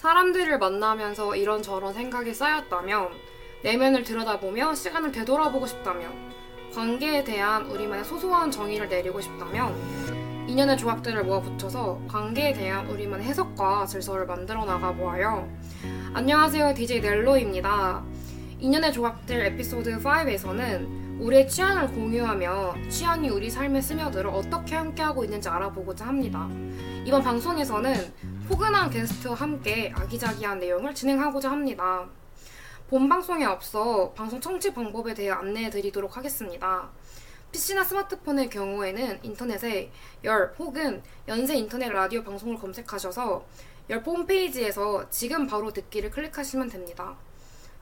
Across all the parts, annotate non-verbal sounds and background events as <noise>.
사람들을 만나면서 이런저런 생각이 쌓였다면, 내면을 들여다보며 시간을 되돌아보고 싶다면, 관계에 대한 우리만의 소소한 정의를 내리고 싶다면, 인연의 조각들을 모아 붙여서 관계에 대한 우리만의 해석과 질서를 만들어 나가 보아요. 안녕하세요. DJ 넬로입니다. 인연의 조각들 에피소드 5에서는 우리의 취향을 공유하며 취향이 우리 삶에 스며들어 어떻게 함께하고 있는지 알아보고자 합니다. 이번 방송에서는 포근한 게스트와 함께 아기자기한 내용을 진행하고자 합니다. 본 방송에 앞서 방송 청취 방법에 대해 안내해 드리도록 하겠습니다. PC나 스마트폰의 경우에는 인터넷에 열 혹은 연세 인터넷 라디오 방송을 검색하셔서 열 홈페이지에서 지금 바로 듣기를 클릭하시면 됩니다.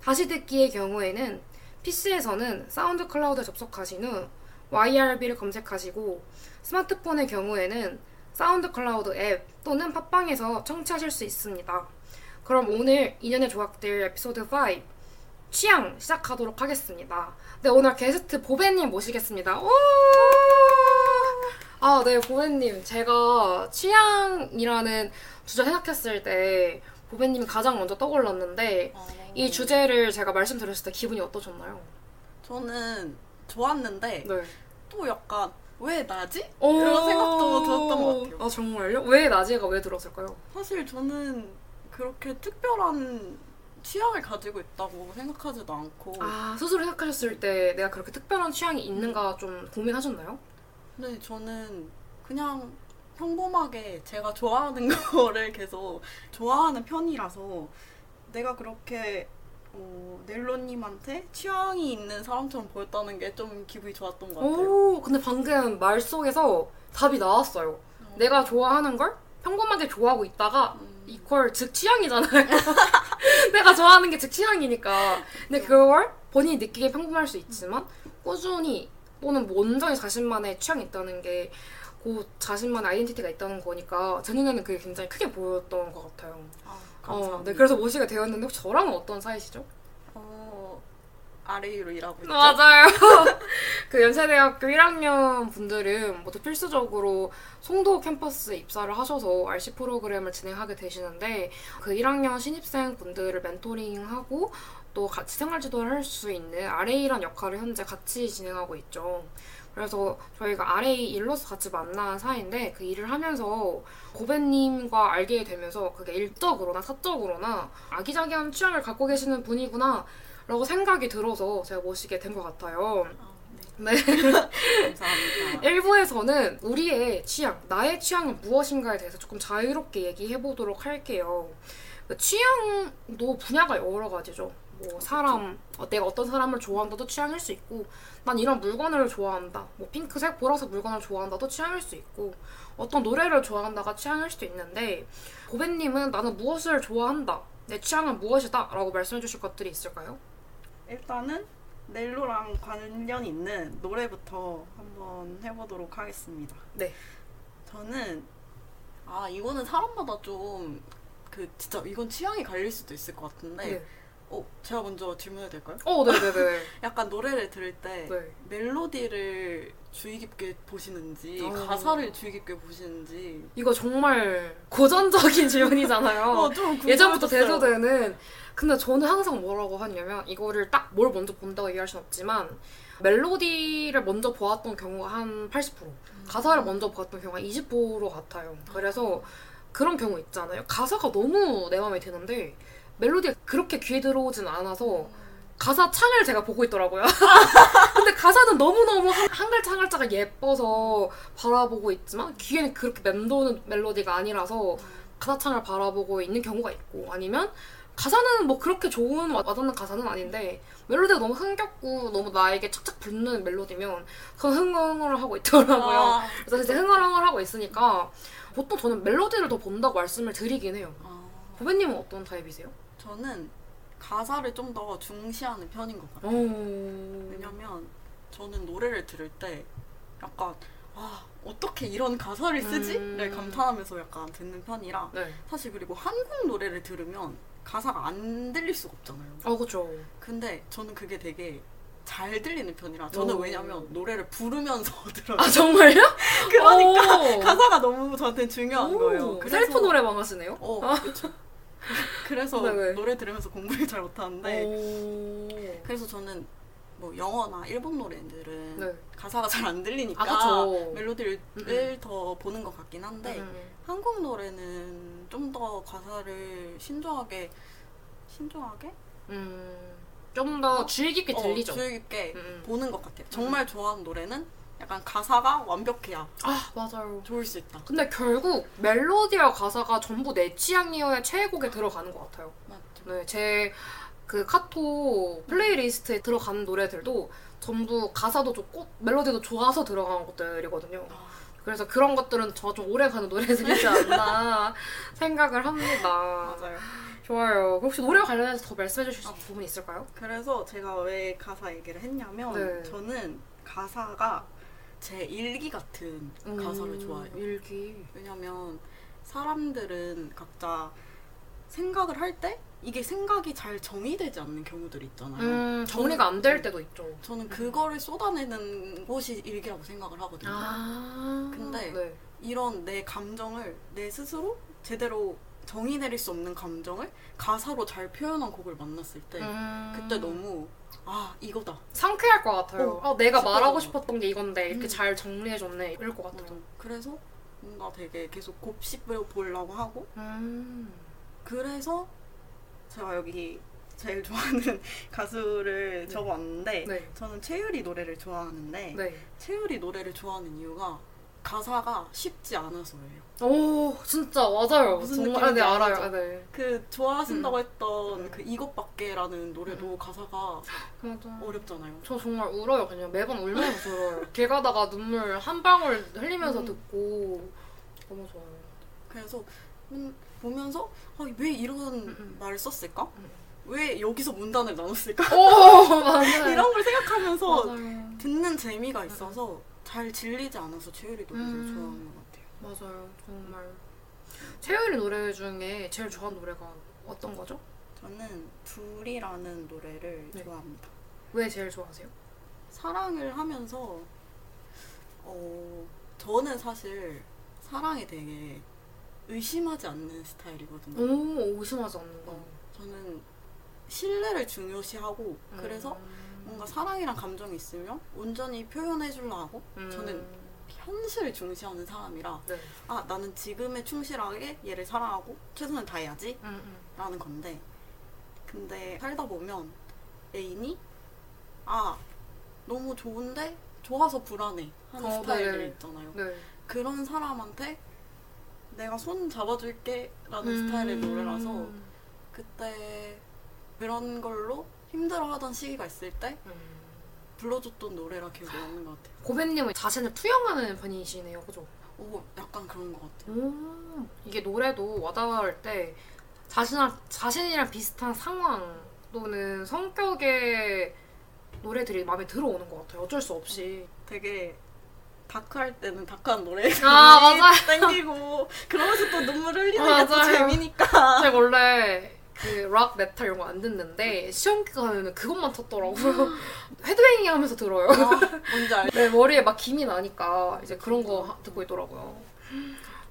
다시 듣기의 경우에는 PC에서는 SoundCloud 접속하신 후 YRB를 검색하시고 스마트폰의 경우에는 SoundCloud 앱 또는 팟빵에서 청취하실 수 있습니다. 그럼 오늘 인연의 조각들 에피소드 5 취향 시작하도록 하겠습니다. 네, 오늘 게스트 보배님 모시겠습니다. 오! 아, 네, 보배님. 제가 취향이라는 주제 생각했을 때 보배님이 가장 먼저 떠올랐는데 이 주제를 제가 말씀드렸을 때 기분이 어떠셨나요? 저는 좋았는데 네. 또 약간 왜 나지? 오~ 이런 생각도 들었던 것 같아요. 아, 정말요? 왜 나지가 왜 들었을까요? 사실 저는 그렇게 특별한 취향을 가지고 있다고 생각하지도 않고 아, 스스로 생각하셨을 때 내가 그렇게 특별한 취향이 있는가 좀 고민하셨나요? 근데 저는 그냥 평범하게 제가 좋아하는 <laughs> 거를 계속 좋아하는 편이라서 내가 그렇게 어, 넬로님한테 취향이 있는 사람처럼 보였다는 게 좀 기분이 좋았던 것 같아요. 오, 근데 방금 말 속에서 답이 나왔어요. 어. 내가 좋아하는 걸 평범하게 좋아하고 있다가 음. 이퀄 즉 취향이잖아요. <laughs> 내가 좋아하는 게 즉 취향이니까. 근데 그걸 본인이 느끼기에 평범할 수 있지만 꾸준히 또는 뭐 온전히 자신만의 취향이 있다는 게 그 자신만의 아이덴티티가 있다는 거니까 제 눈에는 그게 굉장히 크게 보였던 것 같아요. 아. 어, 네, 그래서 모시게 되었는데 혹시 저랑은 어떤 사이시죠? 어, 아래위로 일하고 있죠. 맞아요. <laughs> 그 연세대학교 1학년 분들은 모두 필수적으로 송도 캠퍼스에 입사를 하셔서 RC 프로그램을 진행하게 되시는데 그 1학년 신입생 분들을 멘토링하고 또 같이 생활 지도를 할 수 있는 RA란 역할을 현재 같이 진행하고 있죠. 그래서 저희가 RA 일로서 같이 만난 사이인데 그 일을 하면서 고배님과 알게 되면서 그게 일적으로나 사적으로나 아기자기한 취향을 갖고 계시는 분이구나 라고 생각이 들어서 제가 모시게 된 것 같아요. 아, 네. 감사합니다. <laughs> 1부에서는 우리의 취향, 나의 취향은 무엇인가에 대해서 조금 자유롭게 얘기해 보도록 할게요. 그 취향도 분야가 여러 가지죠. 뭐 사람, 어, 내가 어떤 사람을 좋아한다도 취향일 수 있고, 난 이런 물건을 좋아한다. 뭐 핑크색, 보라색 물건을 좋아한다도 취향일 수 있고, 어떤 노래를 좋아한다가 취향일 수도 있는데, 고배님은 나는 무엇을 좋아한다. 내 취향은 무엇이다. 라고 말씀해 주실 것들이 있을까요? 일단은 넬로랑 관련 있는 노래부터 한번 해보도록 하겠습니다. 네. 저는 아 이거는 사람마다 좀 그 진짜 이건 취향이 갈릴 수도 있을 것 같은데 네. 어 제가 먼저 질문해도 될까요? 어, 네네네. <laughs> 약간 노래를 들을 때 네. 멜로디를 주의 깊게 보시는지 어. 가사를 주의 깊게 보시는지 이거 정말 고전적인 <laughs> 질문이잖아요. 어, 좀 예전부터. 대두되는 근데 저는 항상 뭐라고 하냐면 이거를 딱 뭘 먼저 본다고 얘기할 순 없지만 멜로디를 먼저 보았던 경우가 한 80% 가사를 먼저 보았던 경우가 20% 같아요. 그래서 그런 경우 있잖아요. 가사가 너무 내 마음에 드는데 멜로디가 그렇게 귀에 들어오진 않아서 가사 창을 제가 보고 있더라고요. <laughs> 근데 가사는 너무너무 한, 한 글자 한 글자가 예뻐서 바라보고 있지만 귀에는 그렇게 맴도는 멜로디가 아니라서 가사 창을 바라보고 있는 경우가 있고 아니면 가사는 뭐 그렇게 좋은 와- 와닿는 가사는 아닌데 멜로디가 너무 흥겹고 너무 나에게 착착 붙는 멜로디면 그건 흥얼흥얼 하고 있더라고요. 아, 그래서 이제 흥얼흥얼 하고 있으니까 보통 저는 멜로디를 더 본다고 말씀을 드리긴 해요. 아, 보배님은 어떤 타입이세요? 저는 가사를 좀 더 중시하는 편인 것 같아요. 어... 왜냐면 저는 노래를 들을 때 약간 아 어떻게 이런 가사를 쓰지?를 음. 감탄하면서 약간 듣는 편이라 네. 사실 그리고 한국 노래를 들으면 가사가 안 들릴 수가 없잖아요. 아 그죠. 근데 저는 그게 되게 잘 들리는 편이라 저는 오. 왜냐면 노래를 부르면서 <laughs> 들어요. 아 정말요? <laughs> 그러니까 오. 가사가 너무 저한테 중요한 오, 거예요. 셀프 노래방 하시네요? 어, 그렇죠. <laughs> 그래서 네, 네. 노래 들으면서 공부를 잘 못하는데 오. 그래서 저는 뭐 영어나 일본 노래들은 네. 가사가 잘 안 들리니까 아. 멜로디를 음, 음. 더 보는 것 같긴 한데 음. 한국 노래는 좀 더 가사를 신중하게 신중하게 음. 좀더 주의 깊게 들리죠. 어, 주의 깊게 음, 음. 보는 것 같아요. 정말 좋아하는 노래는 약간 가사가 완벽해야 아 맞아요. 좋을 수 있다. 근데 결국 멜로디와 가사가 전부 내 취향이어야 최애곡에 들어가는 것 같아요. 맞죠. 네, 제 그 카톡 playlist에 들어가는 노래들도 전부 가사도 좋고 멜로디도 좋아서 들어간 것들이거든요. 아, 그래서 그런 것들은 저 좀 오래 가는 노래들이지 않나 <laughs> 생각을 합니다. 맞아요. 좋아요. 혹시 노래와 관련해서 더 말씀해 주실 수 어. 있는 부분 있을까요? 그래서 제가 왜 가사 얘기를 했냐면 네. 저는 가사가 제 일기 같은 가사를 음, 좋아해요. 일기. 왜냐면 사람들은 각자 생각을 할 때 이게 생각이 잘 정의되지 않는 경우들이 있잖아요. 음, 정리가 안 될 때도 있죠. 저는 그거를 쏟아내는 곳이 일기라고 생각을 하거든요. 아. 근데 네. 이런 내 감정을 내 스스로 제대로 정의 내릴 수 없는 감정을 가사로 잘 표현한 곡을 만났을 때 음. 그때 너무 아 이거다. 상쾌할 것 같아요. 어, 아, 내가. 말하고 싶었던 게 이건데 이렇게 음. 잘 정리해줬네 이럴 것 같아요. 어, 그래서 뭔가 되게 계속 곱씹어 보려고 하고 음. 그래서 제가 여기 제일 <laughs> 좋아하는 <laughs> 가수를 네. 적어왔는데 네. 저는 최유리 노래를 좋아하는데 네. 최유리 노래를 좋아하는 이유가 가사가 쉽지 않아서예요. 오 진짜 맞아요. 무슨 정말 아, 네 알아요. 아, 네. 그 좋아하신다고 음. 했던 음. 그 이것밖에라는 노래도 음. 가사가 맞아. 어렵잖아요. 저 정말 울어요. 그냥 매번 울면서 들어요. 길 <laughs> 가다가 눈물 한 방울 흘리면서 음. 듣고 너무 좋아요. 그래서 음, 보면서 아, 왜 이런 음. 말을 썼을까? 음. 왜 여기서 문단을 나눴을까? 오. <laughs> <laughs> 이런 걸 생각하면서 맞아요. 듣는 재미가 있어서 잘 질리지 않아서 최유리 노래를 음. 좋아하는 것 같아요. 맞아요. 정말 최유리 노래 중에 제일 좋아하는 노래가 어떤 거죠? 저는 둘이라는 노래를 네. 좋아합니다. 왜 제일 좋아하세요? 사랑을 하면서 어 저는 사실 사랑에 되게 의심하지 않는 스타일이거든요. 오 의심하지 않는다. 어, 저는 신뢰를 중요시하고 그래서 음. 뭔가 사랑이란 감정이 있으면 온전히 표현해 주려 하고 음. 저는 현실을 중시하는 사람이라 네. 아 나는 지금에 충실하게 얘를 사랑하고 최선을 다해야지 음, 음. 라는 건데 근데 살다 보면 애인이 아 너무 좋은데 좋아서 불안해 하는 어, 스타일들 네. 있잖아요 네. 그런 사람한테 내가 손 잡아줄게 라는 음. 스타일의 노래라서 그때 그런 걸로 힘들어하던 시기가 있을 때 음. 불러줬던 노래라 기억이 나는 것 같아요 고백님은 자신을 투영하는 편이시네요, 그죠? 오 약간 그런 것 같아요 오, 이게 노래도 와닿을 때 자신랑, 자신이랑 비슷한 상황 또는 성격의 노래들이 마음에 들어오는 것 같아요. 어쩔 수 없이. 되게 dark할 때는 dark한 노래 아, 맞아요. <laughs> 땡기고 그러면서 또 눈물 흘리는 아, 그것도 맞아요. 재밌는 게 제가 원래 그 락, 메탈 이런 거 안 듣는데 시험 기간에는 그것만 쳤더라고요. <laughs> 헤드뱅잉 하면서 들어요. 아, 뭔지 알죠? 네, 머리에 막 김이 나니까 이제 그런 거 하- 듣고 있더라고요.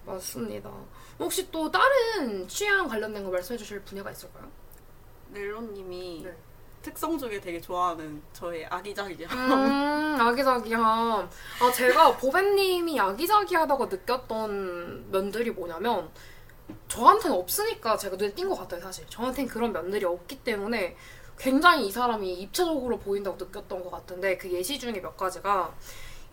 맞습니다. 혹시 또 다른 취향 관련된 거 말씀해 주실 분야가 있을까요? 넬로님이 네. 특성 중에 되게 좋아하는 저의 아기자기함 음, 아기자기함. 아, 제가 보배님이 아기자기하다고 느꼈던 면들이 뭐냐면, 저한테는 없으니까 제가 눈에 띈 것 같아요, 사실. 저한테는 그런 면들이 없기 때문에 굉장히 이 사람이 입체적으로 보인다고 느꼈던 것 같은데, 그 예시 중에 몇 가지가,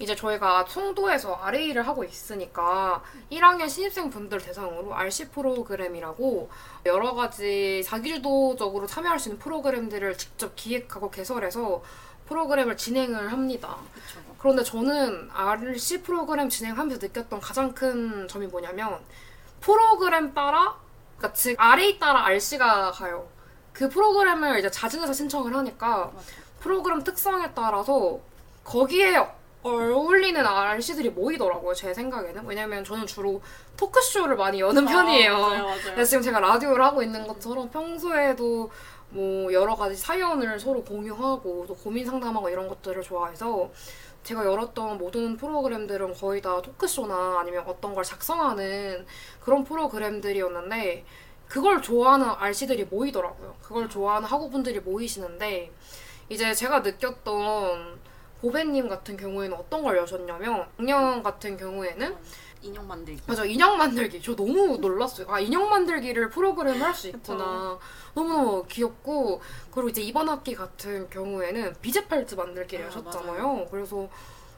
이제 저희가 송도에서 RA를 하고 있으니까 1학년 신입생 분들 대상으로 RC 프로그램이라고 여러 가지 자기주도적으로 참여할 수 있는 프로그램들을 직접 기획하고 개설해서 프로그램을 진행을 합니다. 그쵸. 그런데 저는 RC 프로그램 진행하면서 느꼈던 가장 큰 점이 뭐냐면 프로그램 따라 그러니까 즉 RA 따라 RC가 가요. 그 프로그램을 이제 자진해서 신청을 하니까. 프로그램 특성에 따라서 거기에 어울리는 RC들이 모이더라고요, 제 생각에는. 왜냐면 저는 주로 토크쇼를 많이 여는 편이에요. 아, 맞아요, 맞아요. 그래서 지금 제가 라디오를 하고 있는 것처럼 평소에도 뭐 여러 가지 사연을 서로 공유하고 또 고민 상담하고 이런 것들을 좋아해서 제가 열었던 모든 프로그램들은 거의 다 토크쇼나 아니면 어떤 걸 작성하는 그런 프로그램들이었는데 그걸 좋아하는 RC들이 모이더라고요. 그걸 좋아하는 학우분들이 모이시는데 이제 제가 느꼈던 보배님 같은 경우에는 어떤 걸 여셨냐면 작년 같은 경우에는 인형 만들기. 맞아 인형 만들기 저 너무 놀랐어요. 아 인형 만들기를 프로그램 할 수 있구나. 너무 귀엽고 그리고 이제 이번 학기 같은 경우에는 비제팔트 만들기를 아, 하셨잖아요. 그래서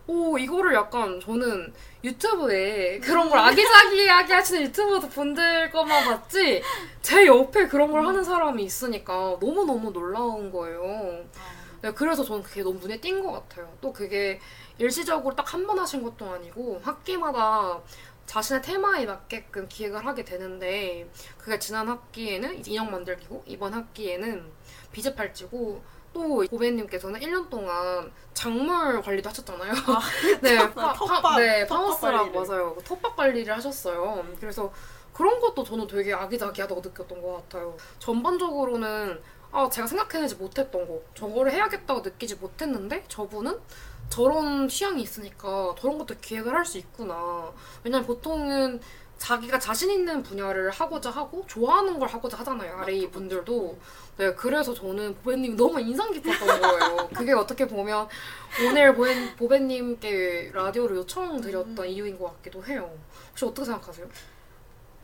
오 이거를 약간 저는 유튜브에 그런 걸 아기자기하게 하시는 유튜버 분들 것만 봤지 제 옆에 그런 걸 하는 사람이 있으니까 너무 너무 놀라운 거예요. 아, 네, 그래서 저는 그게 너무 눈에 띈 것 같아요. 또 그게 일시적으로 딱 한 번 하신 것도 아니고 학기마다 자신의 테마에 맞게끔 기획을 하게 되는데 그게 지난 학기에는 인형 만들기고 이번 학기에는 비즈 팔찌고 또 보배님께서는 1년 동안 작물 관리도 하셨잖아요. <laughs> 네, 파, 파, 텃밭, 네, 관리를. 맞아요. 그 텃밭 관리를 하셨어요. 그래서 그런 것도 저는 되게 아기자기하다고 느꼈던 것 같아요. 전반적으로는 아, 제가 생각해내지 못했던 거, 저거를 해야겠다고 느끼지 못했는데 저분은 저런 취향이 있으니까 저런 것도 기획을 할 수 있구나. 왜냐면 보통은 자기가 자신 있는 분야를 하고자 하고 좋아하는 걸 하고자 하잖아요. RA 분들도. 네, 그래서 저는 보배님이 너무 인상 깊었던 <laughs> 거예요. 그게 어떻게 보면 오늘 보배, 보배님께 라디오를 요청드렸던 음. 이유인 것 같기도 해요. 혹시 어떻게 생각하세요?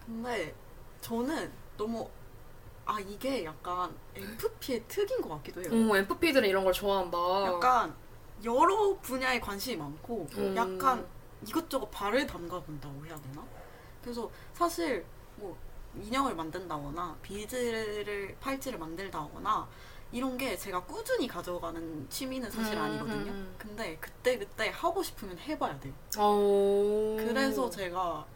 근데 저는 너무 아 이게 약간 FP의 특인 것 같기도 해요. 어, MFP들은 이런 걸 좋아한다. 약간 여러 분야에 관심이 많고 음. 약간 이것저것 발을 담가 본다고 해야 되나? 그래서 사실 뭐 인형을 만든다거나 비즈를 팔찌를 만들다거나 이런 게 제가 꾸준히 가져가는 취미는 사실 음, 아니거든요. 음. 근데 그때 그때 하고 싶으면 해봐야 돼요. 어... 그래서 제가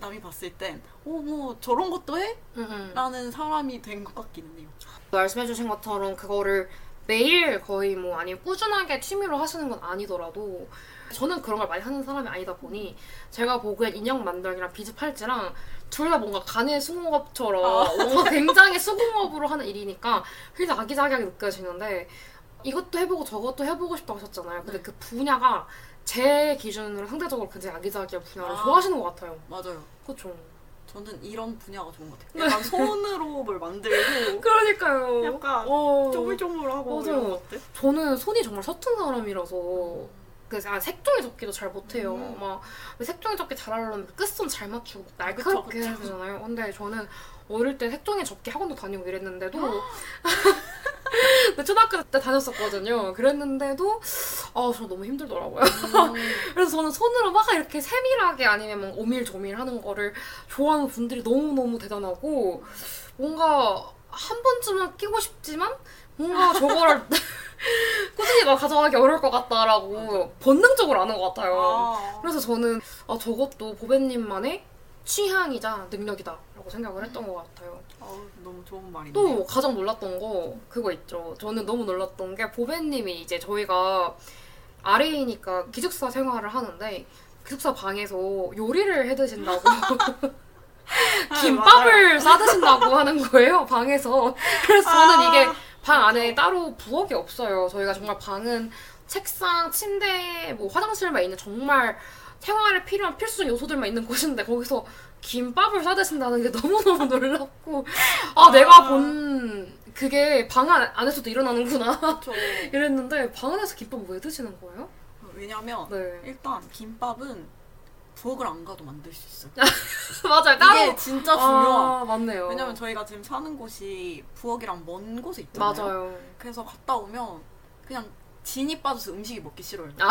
남이 봤을 땐, 어, 뭐, 저런 것도 해? 음, 음. 라는 사람이 된 것 같기는 해요. 말씀해주신 것처럼 그거를 매일 거의 뭐 아니면 꾸준하게 취미로 하시는 건 아니더라도 저는 그런 걸 많이 하는 사람이 아니다 보니 제가 보기엔 인형 만들기랑 비즈 팔찌랑 둘 다 뭔가 간의 수공업처럼 아. 뭔가 굉장히 수공업으로 하는 일이니까 굉장히 아기자기하게 느껴지는데 이것도 해보고 저것도 해보고 싶다고 하셨잖아요. 근데 네. 그 분야가 제 기준으로 상대적으로 굉장히 아기자기한 분야를 아. 좋아하시는 것 같아요. 맞아요. 그렇죠. 저는 이런 분야가 좋은 것 같아요. 약간 손으로 뭘 만들고, <laughs> 그러니까요. 약간 어. 쪼물쪼물하고 맞아요. 이런 것들. 저는 손이 정말 서툰 사람이라서 그래서 아, 색종이 접기도 잘 못해요. 음. 막 색종이 접기 잘하려면 끝선 잘 맞추고 날카롭게 그쵸, 해야. 되잖아요. 근데 저는 어릴 때 색종이 접기 학원도 다니고 이랬는데도 <gasps> <laughs> 초등학교 때 다녔었거든요. 그랬는데도 아, 저 너무 힘들더라고요. 음. <laughs> 그래서 저는 손으로 막 이렇게 세밀하게 아니면 막 오밀조밀 하는 거를 좋아하는 분들이 너무너무 대단하고 뭔가 한 번쯤은 끼고 싶지만 뭔가 저거를 <laughs> 꾸준히 막 가져가기 어려울 것 같다라고 본능적으로 아는 것 같아요. 아. 그래서 저는 아, 저것도 보배님만의 취향이자 능력이다라고 생각을 했던 것 같아요. 아우, 너무 좋은 말이네요. 또 가장 놀랐던 거 그거 있죠. 저는 너무 놀랐던 게 보배님이 이제 저희가 아래이니까 기숙사 생활을 하는데 기숙사 방에서 요리를 해 드신다고 <laughs> 김밥을 싸 드신다고 하는 거예요 방에서. 그래서 저는 아. 이게 방 안에 따로 부엌이 없어요. 저희가 정말 방은 책상, 침대, 뭐 화장실만 있는 정말 생활에 필요한 필수 요소들만 있는 곳인데 거기서 김밥을 싸드신다는 게 <laughs> 너무너무 놀랍고 아, 아. 내가 본 그게 방 안, 안에서도 일어나는구나 그렇죠. <laughs> 이랬는데 방 안에서 김밥 왜 드시는 거예요? 왜냐면 네 일단 김밥은 부엌을 안 가도 만들 수 있어요. <laughs> 맞아요 따로 이게 진짜 중요한. 아, 맞네요 왜냐면 저희가 지금 사는 곳이 부엌이랑 먼 곳에 있잖아요. 맞아요 그래서 갔다 오면 그냥 진이 빠져서 음식이 먹기 싫어요. 아.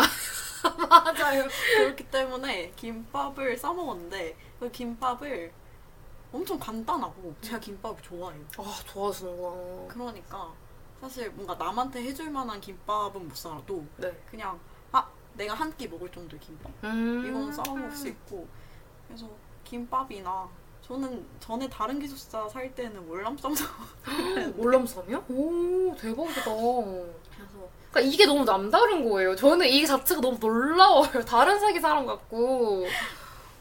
<laughs> 맞아요 그렇기 때문에 김밥을 싸 먹었는데 그 김밥을 엄청 간단하고 제가 김밥을 좋아해요. 아 좋아하시는구나 그러니까 사실 뭔가 남한테 해줄 만한 김밥은 못 살아도 네 그냥 아 내가 한 끼 먹을 정도의 김밥 음. 이건 싸 먹을 수 있고 그래서 김밥이나 저는 전에 다른 기숙사 살 때는 월남쌈도 월남쌈이요? 오 대박이다 그래서 그러니까 이게 너무 남다른 거예요. 저는 이 자체가 너무 놀라워요. 다른 세계 사람 같고.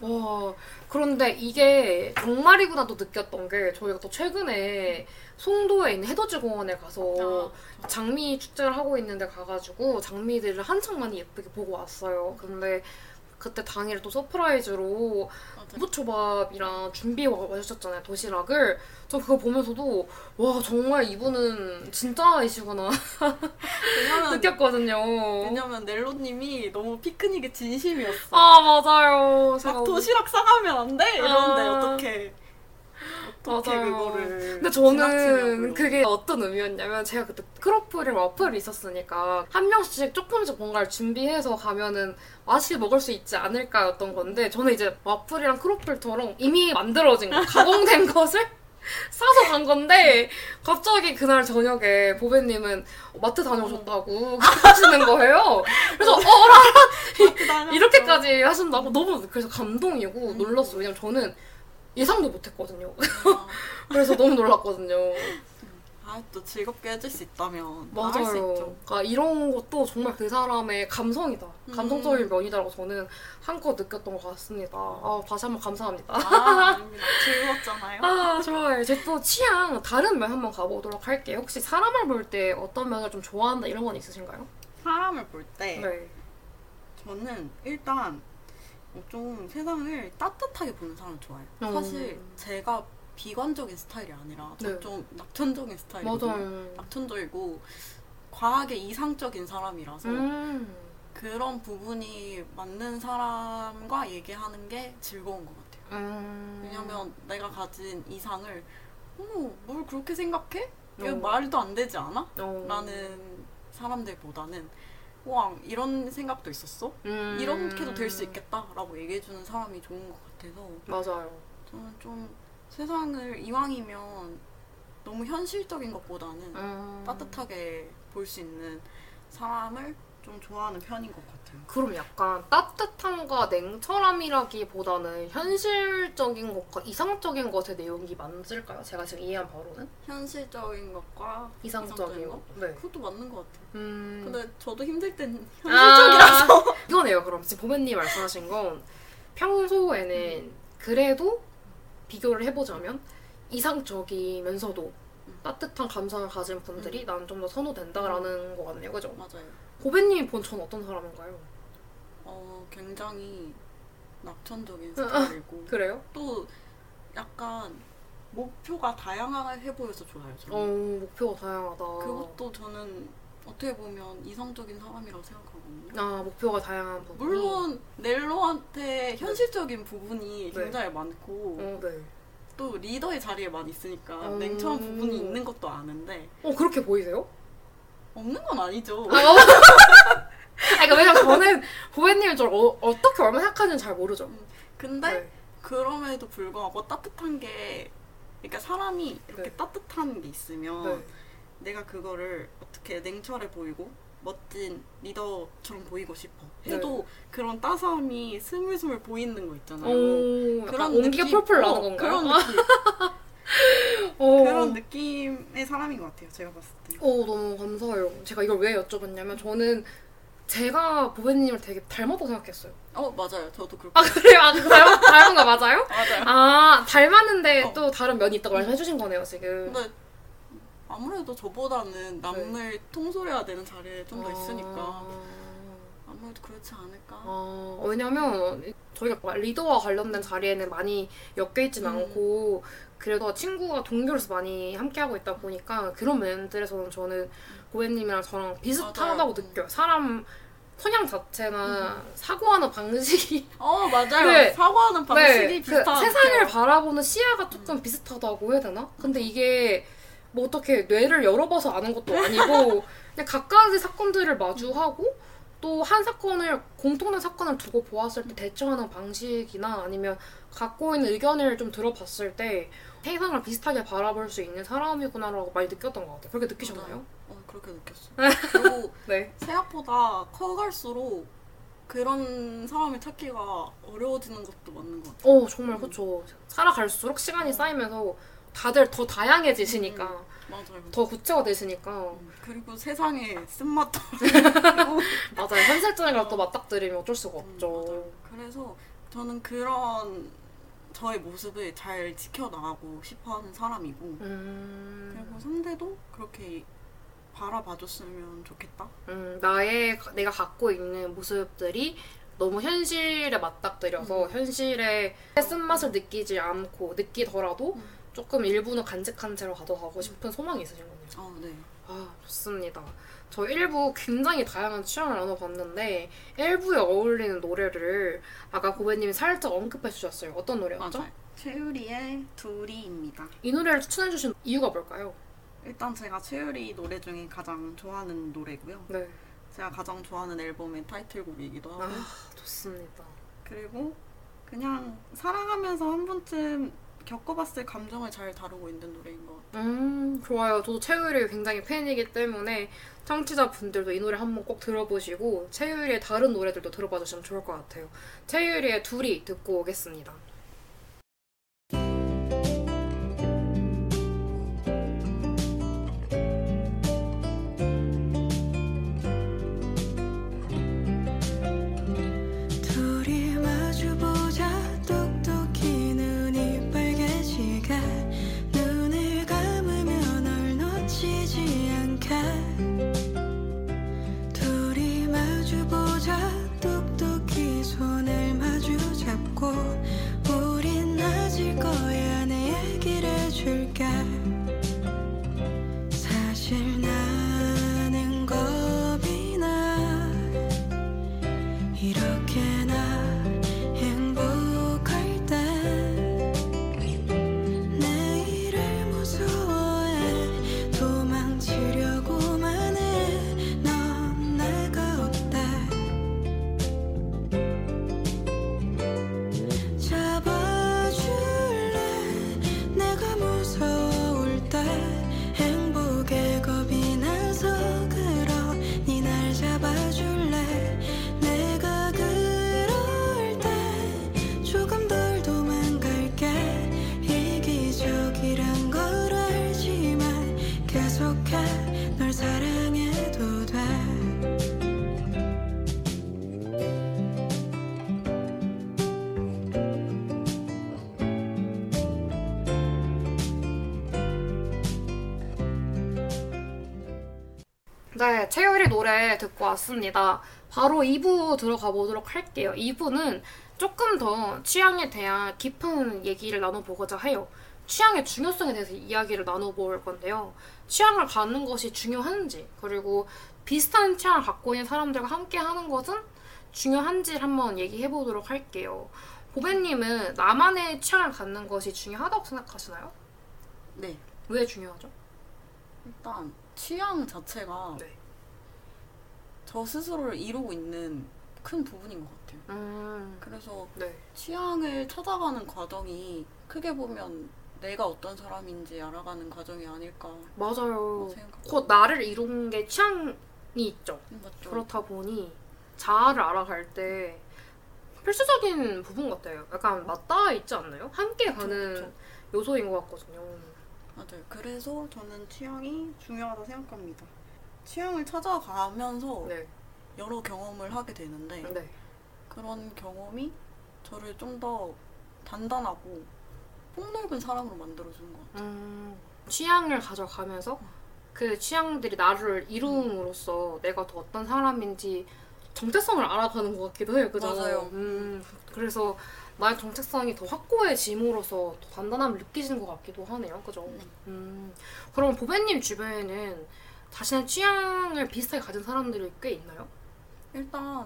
와. 그런데 이게 정말이구나 또 느꼈던 게 저희가 또 최근에 송도에 있는 해돋이 공원에 가서 장미 축제를 하고 있는데 가가지고 장미들을 한창 많이 예쁘게 보고 왔어요. 근데 그때 당일 또 서프라이즈로 맞아요. 유부초밥이랑 준비해 와주셨잖아요 도시락을 저 그거 보면서도 와 정말 이분은 진짜이시구나 왜냐면 <laughs> 느꼈거든요 왜냐면 넬로님이 너무 피크닉에 진심이었어. 아 맞아요 막 도시락 싸가면 안 돼? 이러는데 아. 어떻게 어떻게 맞아요. 그거를 근데 저는 지나치냐고요. 그게 어떤 의미였냐면 제가 그때 크로플이랑 와플이 있었으니까 한 명씩 조금씩 뭔가를 준비해서 가면은 맛있게 먹을 수 있지 않을까였던 건데 저는 이제 와플이랑 크로플처럼 이미 만들어진 거, 가공된 <laughs> 것을 사서 간 건데 갑자기 그날 저녁에 보배님은 마트 다녀오셨다고 하시는 거예요. 그래서 어라 이렇게까지 하신다고 너무 그래서 감동이고 음. 놀랐어요. 왜냐면 저는 예상도 못했거든요. 아, <laughs> 그래서 너무 놀랐거든요. 아, 또 즐겁게 해줄 수 있다면 맞아요. 할수 있죠. 그러니까 이런 것도 정말 그 사람의 감성이다. 음. 감성적인 면이다라고 저는 한껏 느꼈던 것 같습니다. 아, 다시 한번 감사합니다. 아. <laughs> 즐거웠잖아요. 아, 좋아요. 이제 또 취향 다른 면 한번 가보도록 할게요. 혹시 사람을 볼 때 어떤 면을 좀 좋아한다 이런 건 있으신가요? 사람을 볼 때 네. 저는 일단 어, 좀 세상을 따뜻하게 보는 사람을 좋아해요. 음. 사실 제가 비관적인 스타일이 아니라 네. 저좀 낙천적인 스타일이고. 낙천적이고 과하게 이상적인 사람이라서 음. 그런 부분이 맞는 사람과 얘기하는 게 즐거운 것 같아요. 음. 왜냐면 내가 가진 이상을 어머 뭘 그렇게 생각해? 어. 말도 안 되지 않아? 어. 라는 사람들보다는 와 이런 생각도 있었어? 음. 이렇게도 될 수 있겠다라고 얘기해주는 사람이 좋은 것 같아서 맞아요. 저는 좀 세상을 이왕이면 너무 현실적인 것보다는 음. 따뜻하게 볼 수 있는 사람을 좀 좋아하는 편인 것 같아요. 그럼 약간 따뜻함과 냉철함이라기보다는 현실적인 것과 이상적인 것의 내용이 맞을까요? 제가 지금 이해한 바로는 현실적인 것과 이상적인 것. 네. 그것도 맞는 것 같아요. 음. 근데 저도 힘들 땐 아, 현실적이라서 <laughs> 이거네요. 그럼 지금 보배님 말씀하신 건 평소에는 그래도 비교를 해보자면 이상적이면서도 따뜻한 감성을 가진 분들이 난좀 더 선호된다라는 것 같네요. 그죠? 맞아요. 보배님이 본 전 어떤 사람인가요? 어 굉장히 낙천적인 스타일이고 <laughs> 그래요? 또 약간 목표가 다양해 보여서 좋아요. 저는. 어, 목표가 다양하다. 그것도 저는 어떻게 보면 이상적인 사람이라고 생각하거든요. 아, 목표가 다양한 부분. 물론 넬로한테 현실적인 부분이 네. 굉장히 많고 어, 네. 또 리더의 자리에 많이 있으니까 음. 냉철한 부분이 있는 것도 아는데 어, 그렇게 보이세요? 없는 건 아니죠. 아, 어. <laughs> 그러니까 왜냐면 저는 보배님을 좀 어, 어떻게 얼마나 생각하는지 잘 모르죠. 근데 네. 그럼에도 불구하고 따뜻한 게 그러니까 사람이 이렇게 네. 따뜻한 게 있으면 네. 내가 그거를 어떻게 냉철해 보이고 멋진 리더처럼 보이고 싶어 해도 그런 따스함이 스물스물 보이는 거 있잖아요. 오, 약간 온기가 느낌- 펄펄 나는 어, 건가요? 그런 <laughs> 느낌, 어. 그런 느낌의 사람인 것 같아요. 제가 봤을 때. 어, 너무 감사해요. 제가 이걸 왜 여쭤봤냐면 저는 제가 보배님을 되게 닮았다고 생각했어요. 어 맞아요. 저도 그렇게 아, 그래요? 아, 닮, 닮은 거 맞아요? 맞아요. 아, 닮았는데 어. 또 다른 면이 있다고 말씀해주신 거네요, 지금. 근데 아무래도 저보다는 남을 통솔해야 되는 자리에 좀 더 있으니까 네. 아. 아무래도 그렇지 않을까. 어, 왜냐면 저희가 막 리더와 관련된 자리에는 많이 엮여 있진 음. 않고 그래도 친구가 동료로서 많이 함께하고 있다 보니까 그런 면들에서는 저는 고객님이랑 저랑 비슷하다고 맞아요. 느껴요. 사람 성향 자체나 사고하는 방식이 <laughs> 어 맞아요. 네. 사고하는 방식이 네, 그 비슷한 세상을 것 같아요. 바라보는 시야가 조금 비슷하다고 해야 되나? 근데 이게 뭐 어떻게 뇌를 열어봐서 아는 것도 아니고 <laughs> 그냥 각가지 사건들을 마주하고 또 한 사건을 공통된 사건을 두고 보았을 때 대처하는 방식이나 아니면 갖고 있는 의견을 좀 들어봤을 때 세상을 비슷하게 바라볼 수 있는 사람이구나라고 많이 느꼈던 것 같아요. 그렇게 느끼셨나요? 어 그렇게 느꼈어요. 그리고 <laughs> 네. 생각보다 커갈수록 그런 사람을 찾기가 어려워지는 것도 맞는 것 같아요. 어 정말 그렇죠. 살아갈수록 시간이 쌓이면서 다들 더 다양해지시니까 맞아요. 더 구체화되시니까 음, 그리고 세상에 쓴맛도 <laughs> 맞아요. 현실적인 걸또 맞닥뜨리면 어쩔 수가 없죠. 음. 그래서 저는 그런 저의 모습을 잘 지켜나가고 싶어하는 사람이고 음, 그리고 상대도 그렇게 바라봐줬으면 좋겠다. 음, 나의 내가 갖고 있는 모습들이 너무 현실에 맞닥뜨려서 음. 현실의 쓴맛을 느끼지 않고 느끼더라도 음. 조금 일부는 간직한 채로 가져가고 싶은 소망이 있으신 거네요. 아, 네. 아, 좋습니다. 저 1부 굉장히 다양한 취향을 나눠봤는데 1부에 어울리는 노래를 아까 고배님이 살짝 언급해 주셨어요. 어떤 노래였죠? 맞아요. 최유리의 둘이입니다. 이 노래를 추천해 주신 이유가 뭘까요? 일단 제가 최유리 노래 중에 가장 좋아하는 노래고요. 네. 제가 가장 좋아하는 앨범의 타이틀곡이기도 하고 아, 좋습니다. 그리고 그냥 살아가면서 한 번쯤 겪어봤을 감정을 잘 다루고 있는 노래인 것 같아요. 음, 좋아요. 저도 채율이 굉장히 팬이기 때문에 청취자분들도 이 노래 한번 꼭 들어보시고 채율이의 다른 노래들도 들어봐 주시면 좋을 것 같아요. 채율이의 둘이 듣고 오겠습니다. 노래 듣고 왔습니다. 바로 2부 들어가 보도록 할게요. 2부는 조금 더 취향에 대한 깊은 얘기를 나눠보고자 해요. 취향의 중요성에 대해서 이야기를 나눠볼 건데요. 취향을 갖는 것이 중요한지, 그리고 비슷한 취향을 갖고 있는 사람들과 함께 하는 것은 중요한지를 한번 얘기해 보도록 할게요. 보배님은 나만의 취향을 갖는 것이 중요하다고 생각하시나요? 네. 왜 중요하죠? 일단 취향 자체가 네. 저 스스로를 이루고 있는 큰 부분인 것 같아요. 음, 그래서 네. 취향을 찾아가는 과정이 크게 보면 내가 어떤 사람인지 알아가는 과정이 아닐까 맞아요. 생각하고 곧 나를 이룬 게 취향이 있죠. 맞죠? 그렇다 보니 자아를 알아갈 때 필수적인 부분 같아요. 약간 맞닿아 있지 않나요? 함께 가는 그쵸. 요소인 것 같거든요. 맞아요. 그래서 저는 취향이 중요하다 생각합니다. 취향을 찾아가면서 네, 여러 경험을 하게 되는데 네, 그런 경험이 저를 좀 더 단단하고 폭넓은 사람으로 만들어주는 것 같아요. 음, 취향을 가져가면서 그 취향들이 나를 이룸으로써 내가 더 어떤 사람인지 정체성을 알아가는 것 같기도 해요. 그죠? 맞아요. 음, 그래서 나의 정체성이 더 확고해짐으로써 더 단단함을 느끼시는 것 같기도 하네요. 그죠? 네. 음, 그럼 보배님 주변에는 자신의 취향을 비슷하게 가진 사람들이 꽤 있나요? 일단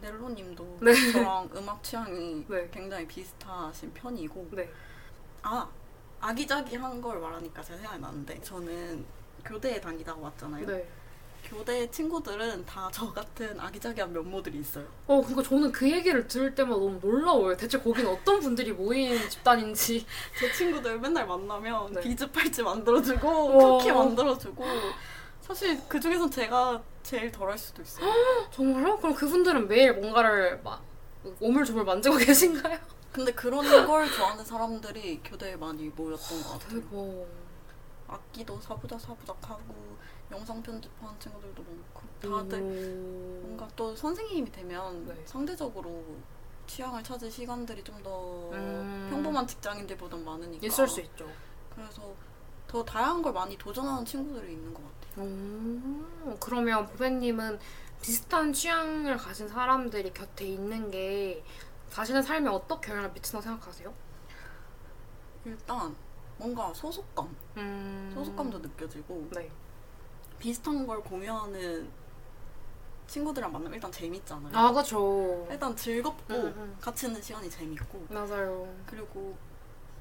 넬로님도 <laughs> 네. 저랑 음악 취향이 네. 굉장히 비슷하신 편이고 네. 아 아기자기한 걸 말하니까 제가 생각이 나는데 저는 교대에 다니다가 왔잖아요. 네. 교대 친구들은 다 저 같은 아기자기한 면모들이 있어요. 어, 그러니까 저는 그 얘기를 들을 때마다 너무 놀라워요. 대체 거기는 어떤 분들이 모인 <laughs> 집단인지. 제 친구들 맨날 만나면 네. 비즈 팔찌 만들어주고 우와. 쿠키 만들어주고 사실 그 중에서 제가 제일 덜할 수도 있어요. 정말요? 그럼 그분들은 매일 뭔가를 막 오물조물 만지고 <laughs> 계신가요? 근데 그런 걸 좋아하는 사람들이 교대에 많이 모였던 것 같아요. 대박. 악기도 사부작 사부작하고 영상 편집하는 친구들도 많고 다들 오. 뭔가 또 선생님이 되면 네. 상대적으로 취향을 찾을 시간들이 좀더 음. 평범한 직장인들보단 많으니까 있을 수 있죠. 그래서 더 다양한 걸 많이 도전하는 친구들이 있는 것 같아요. 오, 그러면 보배님은 비슷한 취향을 가진 사람들이 곁에 있는 게 자신의 삶에 어떻게 영향을 미친다고 생각하세요? 일단 뭔가 소속감, 음... 소속감도 느껴지고 네. 비슷한 걸 공유하는 친구들이랑 만나면 일단 재밌잖아요. 아 그쵸. 일단 즐겁고 음, 음. 같이 있는 시간이 재밌고 맞아요. 그리고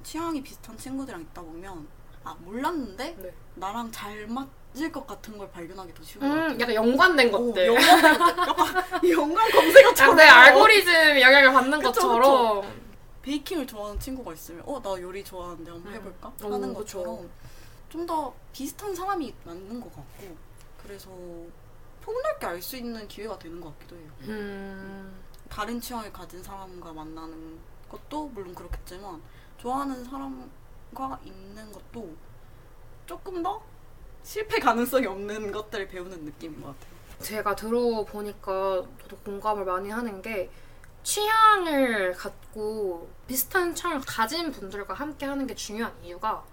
취향이 비슷한 친구들이랑 있다 보면 아 몰랐는데 네. 나랑 잘 맞 을 것 같은 걸 발견하기 더 쉬운 것 같아요. 음, 약간 연관된 것들. 오, 연관, 약간 연관 검색어처럼 내 알고리즘 영향을 받는 그쵸, 것처럼. 베이킹을 좋아하는 친구가 있으면 어 나 요리 좋아하는데 한번 음. 해볼까 오, 하는 그쵸. 것처럼 좀 더 비슷한 사람이 맞는 것 같고 그래서 폭넓게 알 수 있는 기회가 되는 것 같기도 해요. 음, 다른 취향을 가진 사람과 만나는 것도 물론 그렇겠지만 좋아하는 사람과 있는 것도 조금 더 실패 가능성이 없는 것들을 배우는 느낌인 것 같아요. 제가 들어보니까 저도 공감을 많이 하는 게 취향을 갖고 비슷한 취향을 가진 분들과 함께 하는 게 중요한 이유가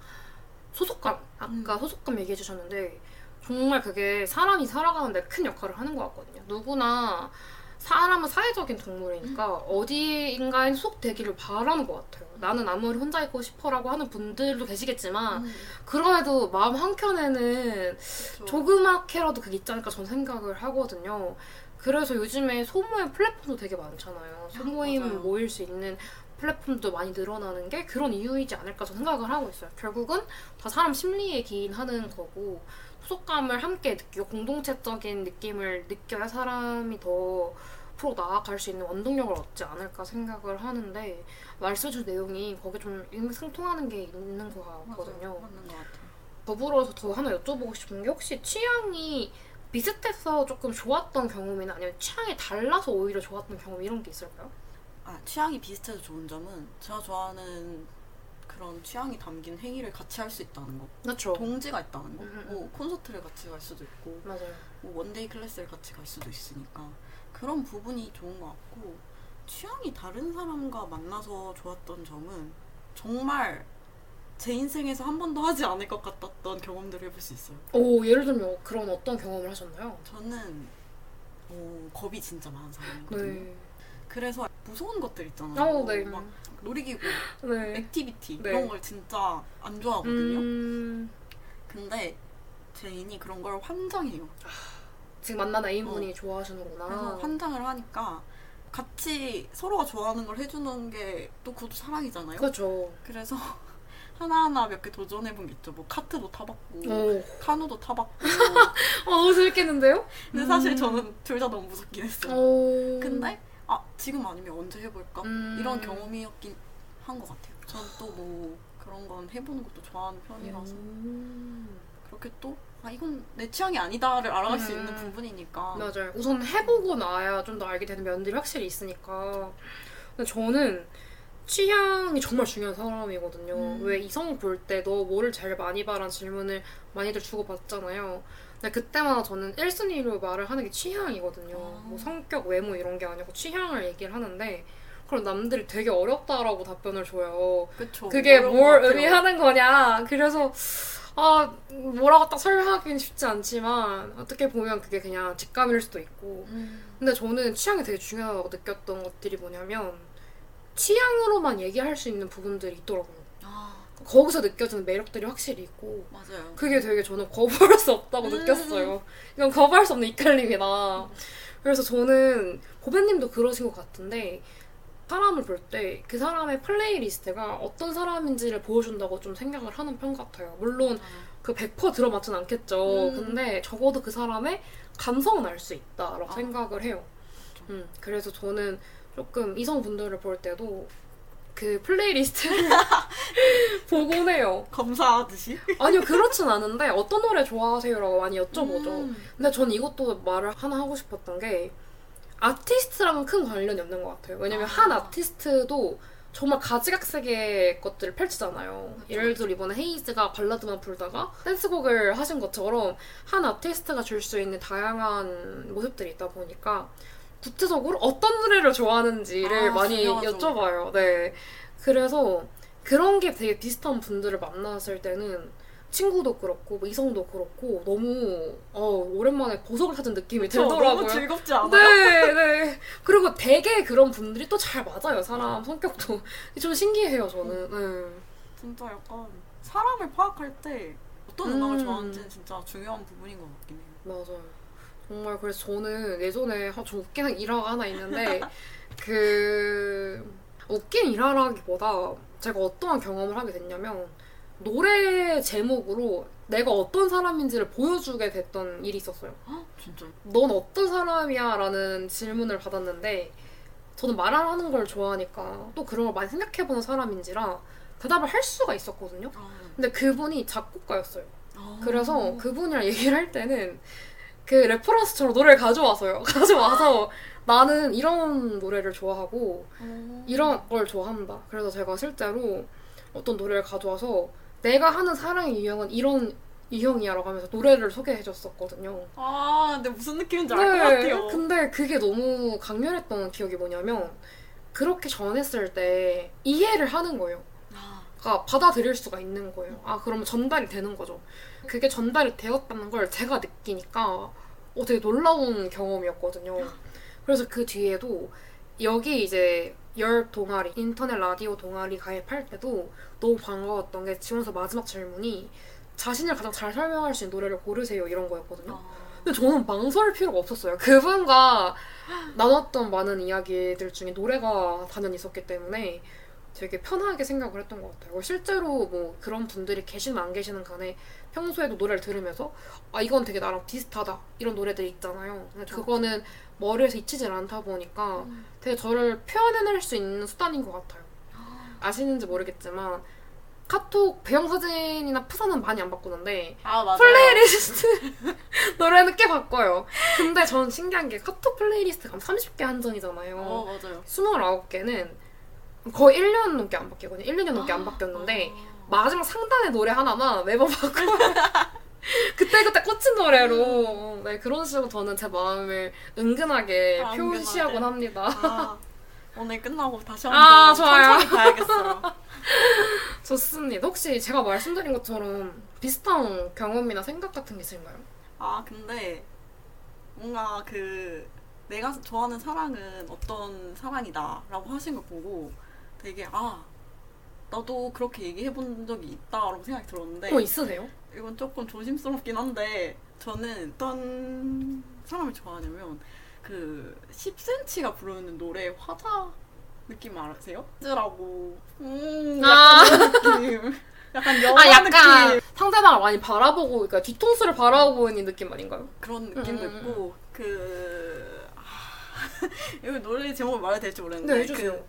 소속감. 아까 음. 소속감 얘기해 주셨는데 정말 그게 사람이 살아가는데 큰 역할을 하는 것 같거든요. 누구나 사람은 사회적인 동물이니까 어디인가에 속되기를 바라는 것 같아요. 나는 아무리 혼자 있고 싶어라고 하는 분들도 계시겠지만 음, 그럼에도 마음 한켠에는 그쵸. 조그맣게라도 그게 있지 않을까 저는 생각을 하거든요. 그래서 요즘에 소모임 플랫폼도 되게 많잖아요. 소모임 맞아요. 모일 수 있는 플랫폼도 많이 늘어나는 게 그런 이유이지 않을까 저는 생각을 하고 있어요. 결국은 다 사람 심리에 기인하는 거고 소속감을 함께 느끼고 공동체적인 느낌을 느껴야 사람이 더 앞으로 나아갈 수 있는 원동력을 얻지 않을까 생각을 하는데 말씀해주신 내용이 거기에 좀 일맥상통하는 게 있는 것 같거든요. 맞는 것 같아요. 더불어서 더 하나 여쭤보고 싶은 게 혹시 취향이 비슷해서 조금 좋았던 경험이나 아니면 취향이 달라서 오히려 좋았던 경험 이런 게 있을까요? 아, 취향이 비슷해서 좋은 점은 제가 좋아하는 그런 취향이 담긴 행위를 같이 할 수 있다는 거. 그렇죠. 동지가 있다는 거. 음, 음, 뭐 콘서트를 같이 갈 수도 있고 맞아요. 뭐 one day class를 같이 갈 수도 있으니까 그런 부분이 좋은 것 같고 취향이 다른 사람과 만나서 좋았던 점은 정말 제 인생에서 한 번도 하지 않을 것 같았던 경험들을 해볼 수 있어요. 오 예를 들면 그런 어떤 경험을 하셨나요? 저는 어, 겁이 진짜 많은 사람이거든요. 네. 그래서 무서운 것들 있잖아요. 어, 네. 막 놀이기구, 네. activity 네. 이런 걸 진짜 안 좋아하거든요. 음, 근데 제 인이 그런 걸 환장해요. 지금 만난 애인분이 좋아하시는구나. 어. 그래서 환장을 하니까 같이 서로가 좋아하는 걸 해주는 게 또 그것도 사랑이잖아요. 그렇죠. 그래서 <laughs> 하나하나 몇 개 도전해본 게 있죠. 뭐 카트도 타봤고 오. 카누도 타봤고. <laughs> 어, 너무 재밌겠는데요? 근데 사실 저는 둘 다 너무 무섭긴 했어요. 오. 근데 아 지금 아니면 언제 해볼까 음. 이런 경험이었긴 한 것 같아요. 전 또 뭐 그런 건 해보는 것도 좋아하는 편이라서 음. 그렇게 또 아 이건 내 취향이 아니다를 알아갈 수 음. 있는 부분이니까 맞아요. 우선 해보고 나야 좀 더 알게 되는 면들이 확실히 있으니까. 근데 저는 취향이 정말 중요한 사람이거든요. 음. 왜 이성 볼때 너 뭐를 제일 많이 봐라는 질문을 많이들 주고받잖아요. 근데 그때마다 저는 1순위로 말을 하는 게 취향이거든요. 아. 뭐 성격, 외모 이런 게 아니고 취향을 얘기를 하는데 그럼 남들이 되게 어렵다라고 답변을 줘요. 그쵸. 그게 뭘 같아요. 의미하는 거냐. 그래서 아 뭐라고 딱 설명하기는 쉽지 않지만 어떻게 보면 그게 그냥 직감일 수도 있고 음. 근데 저는 취향이 되게 중요하다고 느꼈던 것들이 뭐냐면 취향으로만 얘기할 수 있는 부분들이 있더라고요. 아 거기서 느껴지는 매력들이 확실히 있고 맞아요. 그게 되게 저는 거부할 수 없다고 음. 느꼈어요. 이건 거부할 수 없는 이끌림이다. 그래서 저는 보배님도 그러신 것 같은데 사람을 볼 때 그 사람의 playlist가 어떤 사람인지를 보여준다고 좀 생각을 하는 편 같아요. 물론 그 100% 들어맞진 않겠죠. 음. 근데 적어도 그 사람의 감성은 알 수 있다라고 아. 생각을 해요. 음, 그래서 저는 조금 이성분들을 볼 때도 그 playlist를 <laughs> 보곤 해요. 검사하듯이. 아니요, 그렇진 않은데 어떤 노래 좋아하세요라고 많이 여쭤보죠. 음. 근데 전 이것도 말을 하나 하고 싶었던 게 아티스트랑은 큰 관련이 없는 것 같아요. 왜냐면 아. 한 아티스트도 정말 가지각색의 것들을 펼치잖아요. 맞죠. 예를 들어 이번에 헤이즈가 발라드만 부르다가 댄스곡을 하신 것처럼 한 아티스트가 줄 수 있는 다양한 모습들이 있다 보니까 구체적으로 어떤 노래를 좋아하는지를 아, 많이 중요하죠. 여쭤봐요. 네. 그래서 그런 게 되게 비슷한 분들을 만났을 때는 친구도 그렇고 뭐 이성도 그렇고 너무 어, 오랜만에 보석을 찾은 느낌이 저 들더라고요. 너무 즐겁지 않아요? 네, 네. 그리고 되게 그런 분들이 또 잘 맞아요. 사람 성격도 <laughs> 좀 신기해요. 저는. 네. 진짜 약간 사람을 파악할 때 어떤 음악을 음. 좋아하는지는 진짜 중요한 부분인 것 같긴 해요. 맞아요. 정말 그래서 저는 예전에 아, 좀 웃긴 일화가 하나 있는데 <laughs> 그 웃긴 일화라기보다 제가 어떠한 경험을 하게 됐냐면 노래 제목으로 내가 어떤 사람인지를 보여주게 됐던 일이 있었어요. 헉, 진짜. 넌 어떤 사람이야? 라는 질문을 받았는데 저는 말하는 걸 좋아하니까 또 그런 걸 많이 생각해보는 사람인지라 대답을 할 수가 있었거든요. 아, 근데 그분이 작곡가였어요. 아. 그래서 그분이랑 얘기를 할 때는 그 레퍼런스처럼 노래를 가져와서요. <laughs> 가져와서 나는 이런 노래를 좋아하고 어. 이런 걸 좋아한다. 그래서 제가 실제로 어떤 노래를 가져와서 내가 하는 사랑의 유형은 이런 유형이야라고 하면서 노래를 소개해줬었거든요. 아, 근데 무슨 느낌인지 알 것 같아요. 네, 근데 그게 너무 강렬했던 기억이 뭐냐면 그렇게 전했을 때 이해를 하는 거예요. 아, 가 받아들일 수가 있는 거예요. 아, 그러면 전달이 되는 거죠. 그게 전달이 되었다는 걸 제가 느끼니까 어, 되게 놀라운 경험이었거든요. 그래서 그 뒤에도 여기 이제 열 동아리, 인터넷 라디오 동아리 가입할 때도 너무 반가웠던 게 지원서 마지막 질문이 자신을 가장 잘 설명할 수 있는 노래를 고르세요 이런 거였거든요. 아. 근데 저는 망설일 필요가 없었어요. 그분과 나눴던 많은 이야기들 중에 노래가 단연히 있었기 때문에 되게 편하게 생각을 했던 것 같아요. 실제로 뭐 그런 분들이 계시는 안 계시는 간에 평소에도 노래를 들으면서 아 이건 되게 나랑 비슷하다 이런 노래들이 있잖아요. 근데 그거는 머리에서 잊히질 않다 보니까 되게 저를 표현해낼 수 있는 수단인 것 같아요. 아시는지 모르겠지만 카톡 배경 사진이나 프사는 많이 안 바꾸는데 아. 플레이리스트 <laughs> 노래는 꽤 바꿔요. 근데 전 신기한 게 카톡 플레이리스트 가 30개 한정이잖아요. 어, 맞아요. 29개는 거의 1년 넘게 안 바뀌거든요. 1, 2년 넘게 안 바뀌었는데 마지막 상단의 노래 하나만 매번 바꿔요. <laughs> <laughs> 그때그때 꽂힌 노래로 네, 그런 식으로 저는 제 마음을 은근하게 아, 표시하곤. 합니다. 아, <laughs> 오늘 끝나고 다시 아, 한번 좋아요. 천천히 봐야겠어요. <laughs> 좋습니다. 혹시 제가 말씀드린 것처럼 비슷한 경험이나 생각 같은 게 있을까요? 아, 근데 뭔가 그 내가 좋아하는 사랑은 어떤 사랑이다라고 하신 걸 보고 되게 아 나도 그렇게 얘기해 본 적이 있다라고 생각이 들었는데 어 있으세요? 이건 조금 조심스럽긴 한데 저는 어떤 사람을 좋아하냐면 그 10cm가 부르는 노래 화자 느낌 알으세요? 즈라고 음 아. 약간 그런 느낌 약간 영화 아 약간 느낌 상대방을 많이 바라보고 그러니까 뒤통수를 바라보고 있는 느낌 아닌가요? 그런 느낌도 음, 음, 있고 그 아, <laughs> 이거 노래 제목을 말해야 될지 모르겠는데 네. 그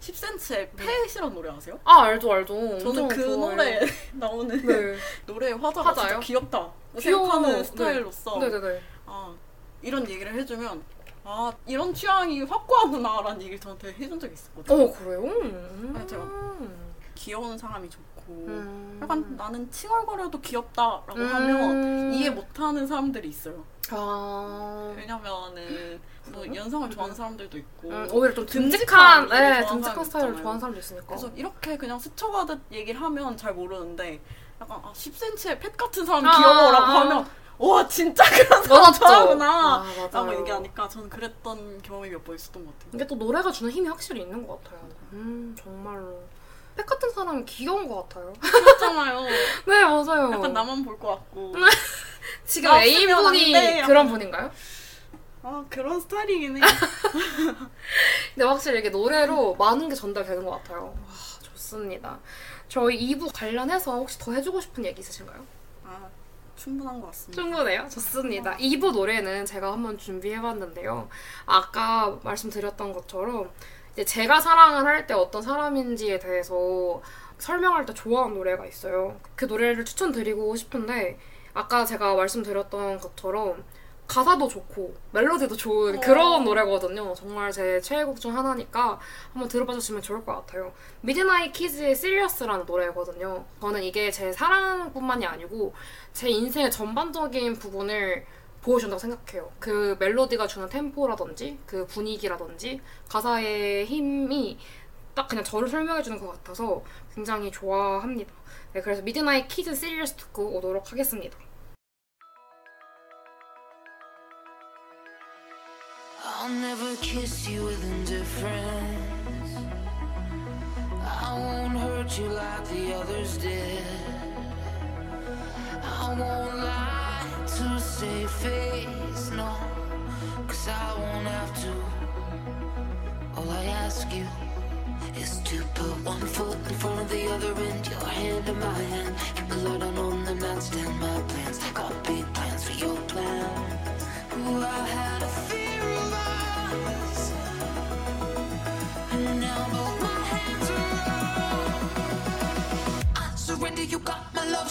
10cm의 폐시라는 노래 아세요? 아 알죠 알죠. 저는 그 좋아해요. 노래 <laughs> 나오는 네. <laughs> 노래 화자가 화자요? 진짜 귀엽다 귀여워. 생각하는 네. 스타일로서 네네네. 아 이런 얘기를 해주면 아 이런 취향이 확고하구나라는 얘기를 저한테 해준 적이 있었거든요. 어 그래요? 음. 아, 제가 귀여운 사람이 좋고 음. 약간 나는 칭얼거려도 귀엽다라고 음. 하면 이해 못하는 사람들이 있어요. 아. 왜냐면은 뭐 연상을 좋아하는 사람들도 있고 음, 오히려 좀 듬직한 네, 좋아하는 듬직한 사람이 스타일을. 좋아하는 사람도 있으니까. 그래서 이렇게 그냥 스쳐가듯 얘기를 하면 잘 모르는데 약간 아 10cm의 펫 같은 사람이 아, 귀여워라고 아, 아. 하면 와 진짜 그런 사람. 좋아하구나 아, 맞아요. 라고 얘기하니까 저는 그랬던 경험이 몇 번 있었던 것 같아요. 이게 또 노래가 주는 힘이 확실히 있는 것 같아요. 음 정말로. 팩 같은 사람은 귀여운 것 같아요. 그렇잖아요. <laughs> 네 맞아요. 약간 나만 볼 것 같고. 지금 나 애인분이. 그런 분인가요? 아 그런 스타일이긴 해. <laughs> 근데 확실히 이게 노래로 많은 게 전달되는 것 같아요. 와, 좋습니다. 저희 2부 관련해서 혹시 더 해주고 싶은 얘기 있으신가요? 아 충분한 것 같습니다. 충분해요. 좋습니다. 2부 노래는 제가 한번 준비해봤는데요. 아까 말씀드렸던 것처럼 이제 제가 사랑을 할 때 어떤 사람인지에 대해서 설명할 때 좋아하는 노래가 있어요. 그 노래를 추천드리고 싶은데 아까 제가 말씀드렸던 것처럼 가사도 좋고 멜로디도 좋은 어. 그런 노래거든요. 정말 제 최애곡 중 하나니까 한번 들어봐 주시면 좋을 것 같아요. Midnight Kids의 Serious라는 노래거든요. 저는 이게 제 사랑뿐만이 아니고 제 인생의 전반적인 부분을 보여준다고 생각해요. 그 멜로디가 주는 템포라든지 그 분위기라든지 가사의 힘이 딱 그냥 저를 설명해주는 것 같아서 굉장히 좋아합니다. 네, 그래서 Midnight Kids Serious 듣고 오도록 하겠습니다. To save face, no. Cause I won't have to. All I ask you is to put one foot in front of the other and your hand in my hand. Keep a light on on the nightstand, my plans. I got big plans for your plan. Ooh, I had a fear of us. And now both my hands are up. I surrender, you got my love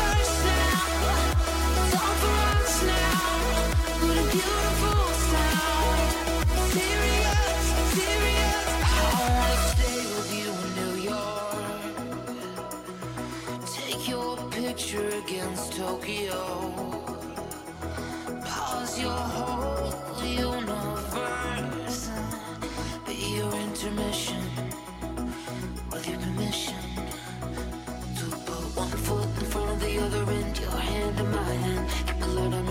picture against Tokyo. Pause your whole universe. Be your intermission with your permission to put one foot in front of the other and your hand in my hand. Keep a light on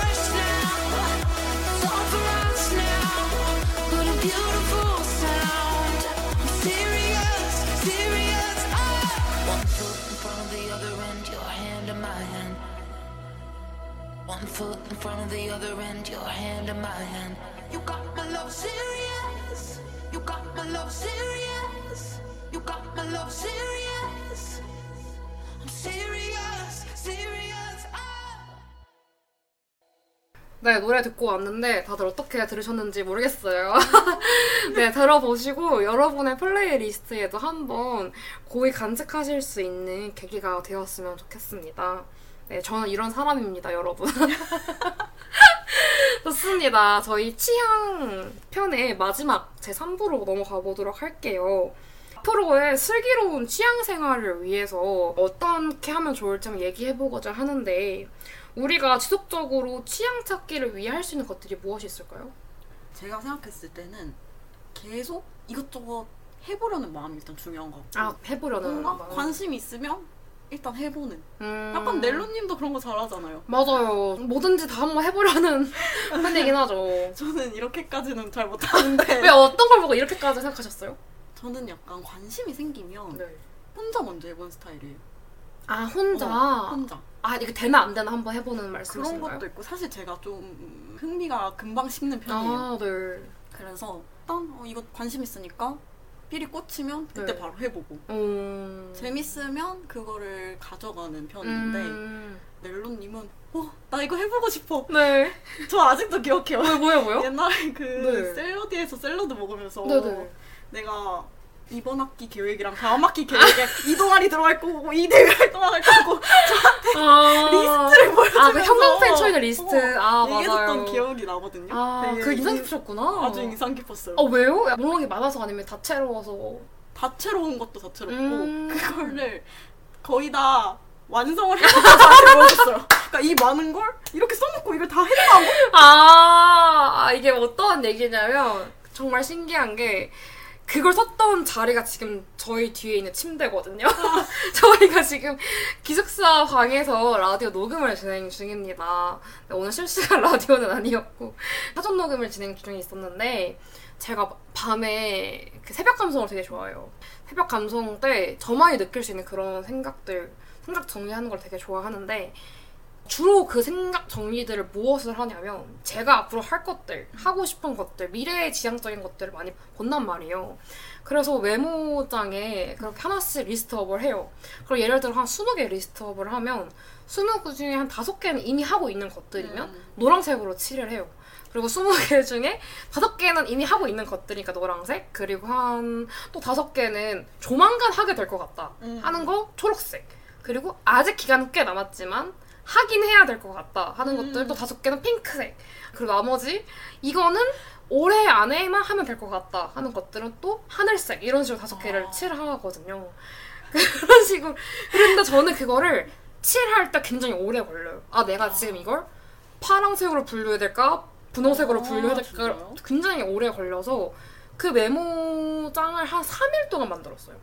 One foot in front of the other and your hand in my hand. You got my love serious. You got my love serious. You got my love serious. I'm serious, serious. Ah. 네, 노래 듣고 왔는데 다들 어떻게 들으셨는지 모르겠어요. 네, 들어보시고 여러분의 플레이리스트에도 한번 고이 간직하실 수 있는 계기가 되었으면 좋겠습니다. 네, 저는 이런 사람입니다, 여러분. <laughs> 좋습니다. 저희 취향 편의 마지막 제 3부로 넘어가 보도록 할게요. 앞으로의 슬기로운 취향 생활을 위해서 어떻게 하면 좋을지 한번 얘기해보고자 하는데 우리가 지속적으로 취향 찾기를 위해 할 수 있는 것들이 무엇이 있을까요? 제가 생각했을 때는 계속 이것저것 해보려는 마음이 일단 중요한 것 같고 아, 해보려는 마음. 관심 있으면 일단 해보는 음. 약간 넬로님도 그런 거 잘하잖아요 맞아요. 뭐든지 다 한번 해보려는 <laughs> 편이긴 하죠. 저는 이렇게까지는 잘 <laughs> 못하는데 왜 어떤 걸 보고 이렇게까지 생각하셨어요? 저는 약간 관심이 생기면 네. 혼자 먼저 해보는 스타일이에요 아 혼자. 어, 혼자 아 이거 되나 안 되나 한번 해보는 그런 말씀이신가요? 것도 있고 사실 제가 좀 흥미가 금방 식는 편이에요 아 네. 그래서 일단 어, 이거 관심 있으니까 삘이 꽂히면 그때 네. 바로 해보고 음. 재밌으면 그거를 가져가는 편인데 음. 넬로님은 어 나 이거 해보고 싶어 네. 저 아직도 기억해요 뭐요 뭐요 뭐요? 옛날에 그 네. 샐러드에서 샐러드 먹으면서 네네. 내가 이번 학기 계획이랑 다음 학기 계획에 이 동아리 들어갈 거고 이 대외 활동할 거고 아. 리스트를 보여주면서 아, 그 형광펜 쳐있는 리스트. 아, 얘기했었던 맞아요. 기억이 나거든요. 아, 되게 그 인상 인- 깊으셨구나. 아주 인상 깊었어요. 아, 왜요? 게 많아서 아니면 다채로워서. 다채로운 것도 다채롭고 음. 그거를 거의 다 완성을 저한테 보여줬어요. 그러니까 이 많은 걸 이렇게 써놓고 이걸 다 했다고? 아, 아, 이게 어떠한 얘기냐면, 정말 신기한 게, 그걸 썼던 자리가 지금 저희 뒤에 있는 침대거든요. <laughs> 저희가 지금 기숙사 방에서 라디오 녹음을 진행 중입니다. 네, 오늘 실시간 <laughs> 라디오는 아니었고 사전 녹음을 진행 중에 있었는데 제가 밤에 그 새벽 감성을 되게 좋아해요. 새벽 감성 때 저만이 느낄 수 있는 그런 생각들, 생각 정리하는 걸 되게 좋아하는데 주로 그 생각 정리들을 무엇을 하냐면 제가 앞으로 할 것들, 하고 싶은 것들, 미래의 지향적인 것들을 많이 본단 말이에요. 그래서 메모장에 그렇게 하나씩 리스트업을 해요. 그리고 예를 들어 한 20개 리스트업을 하면 20개 중에 한 5개는 이미 하고 있는 것들이면 음. 노란색으로 칠을 해요. 그리고 20개 중에 5개는 이미 하고 있는 것들이니까 노란색, 그리고 한 또 5개는 조만간 하게 될 것 같다 음. 하는 거 초록색. 그리고 아직 기간은 꽤 남았지만 하긴 해야 될 것 같다 하는 음. 것들 또 다섯 개는 핑크색. 그리고 나머지 이거는 올해 안에만 하면 될 것 같다 하는 것들은 또 하늘색 이런 식으로 다섯 개를 아. 칠하거든요. <laughs> 그런 식으로. 그런데 저는 그거를 칠할 때 굉장히 오래 걸려요. 아 내가 지금 이걸 파랑색으로 분류해야 될까? 분홍색으로 아, 분류해야 될까? 진짜요? 굉장히 오래 걸려서 그 메모장을 한 3일 동안 만들었어요.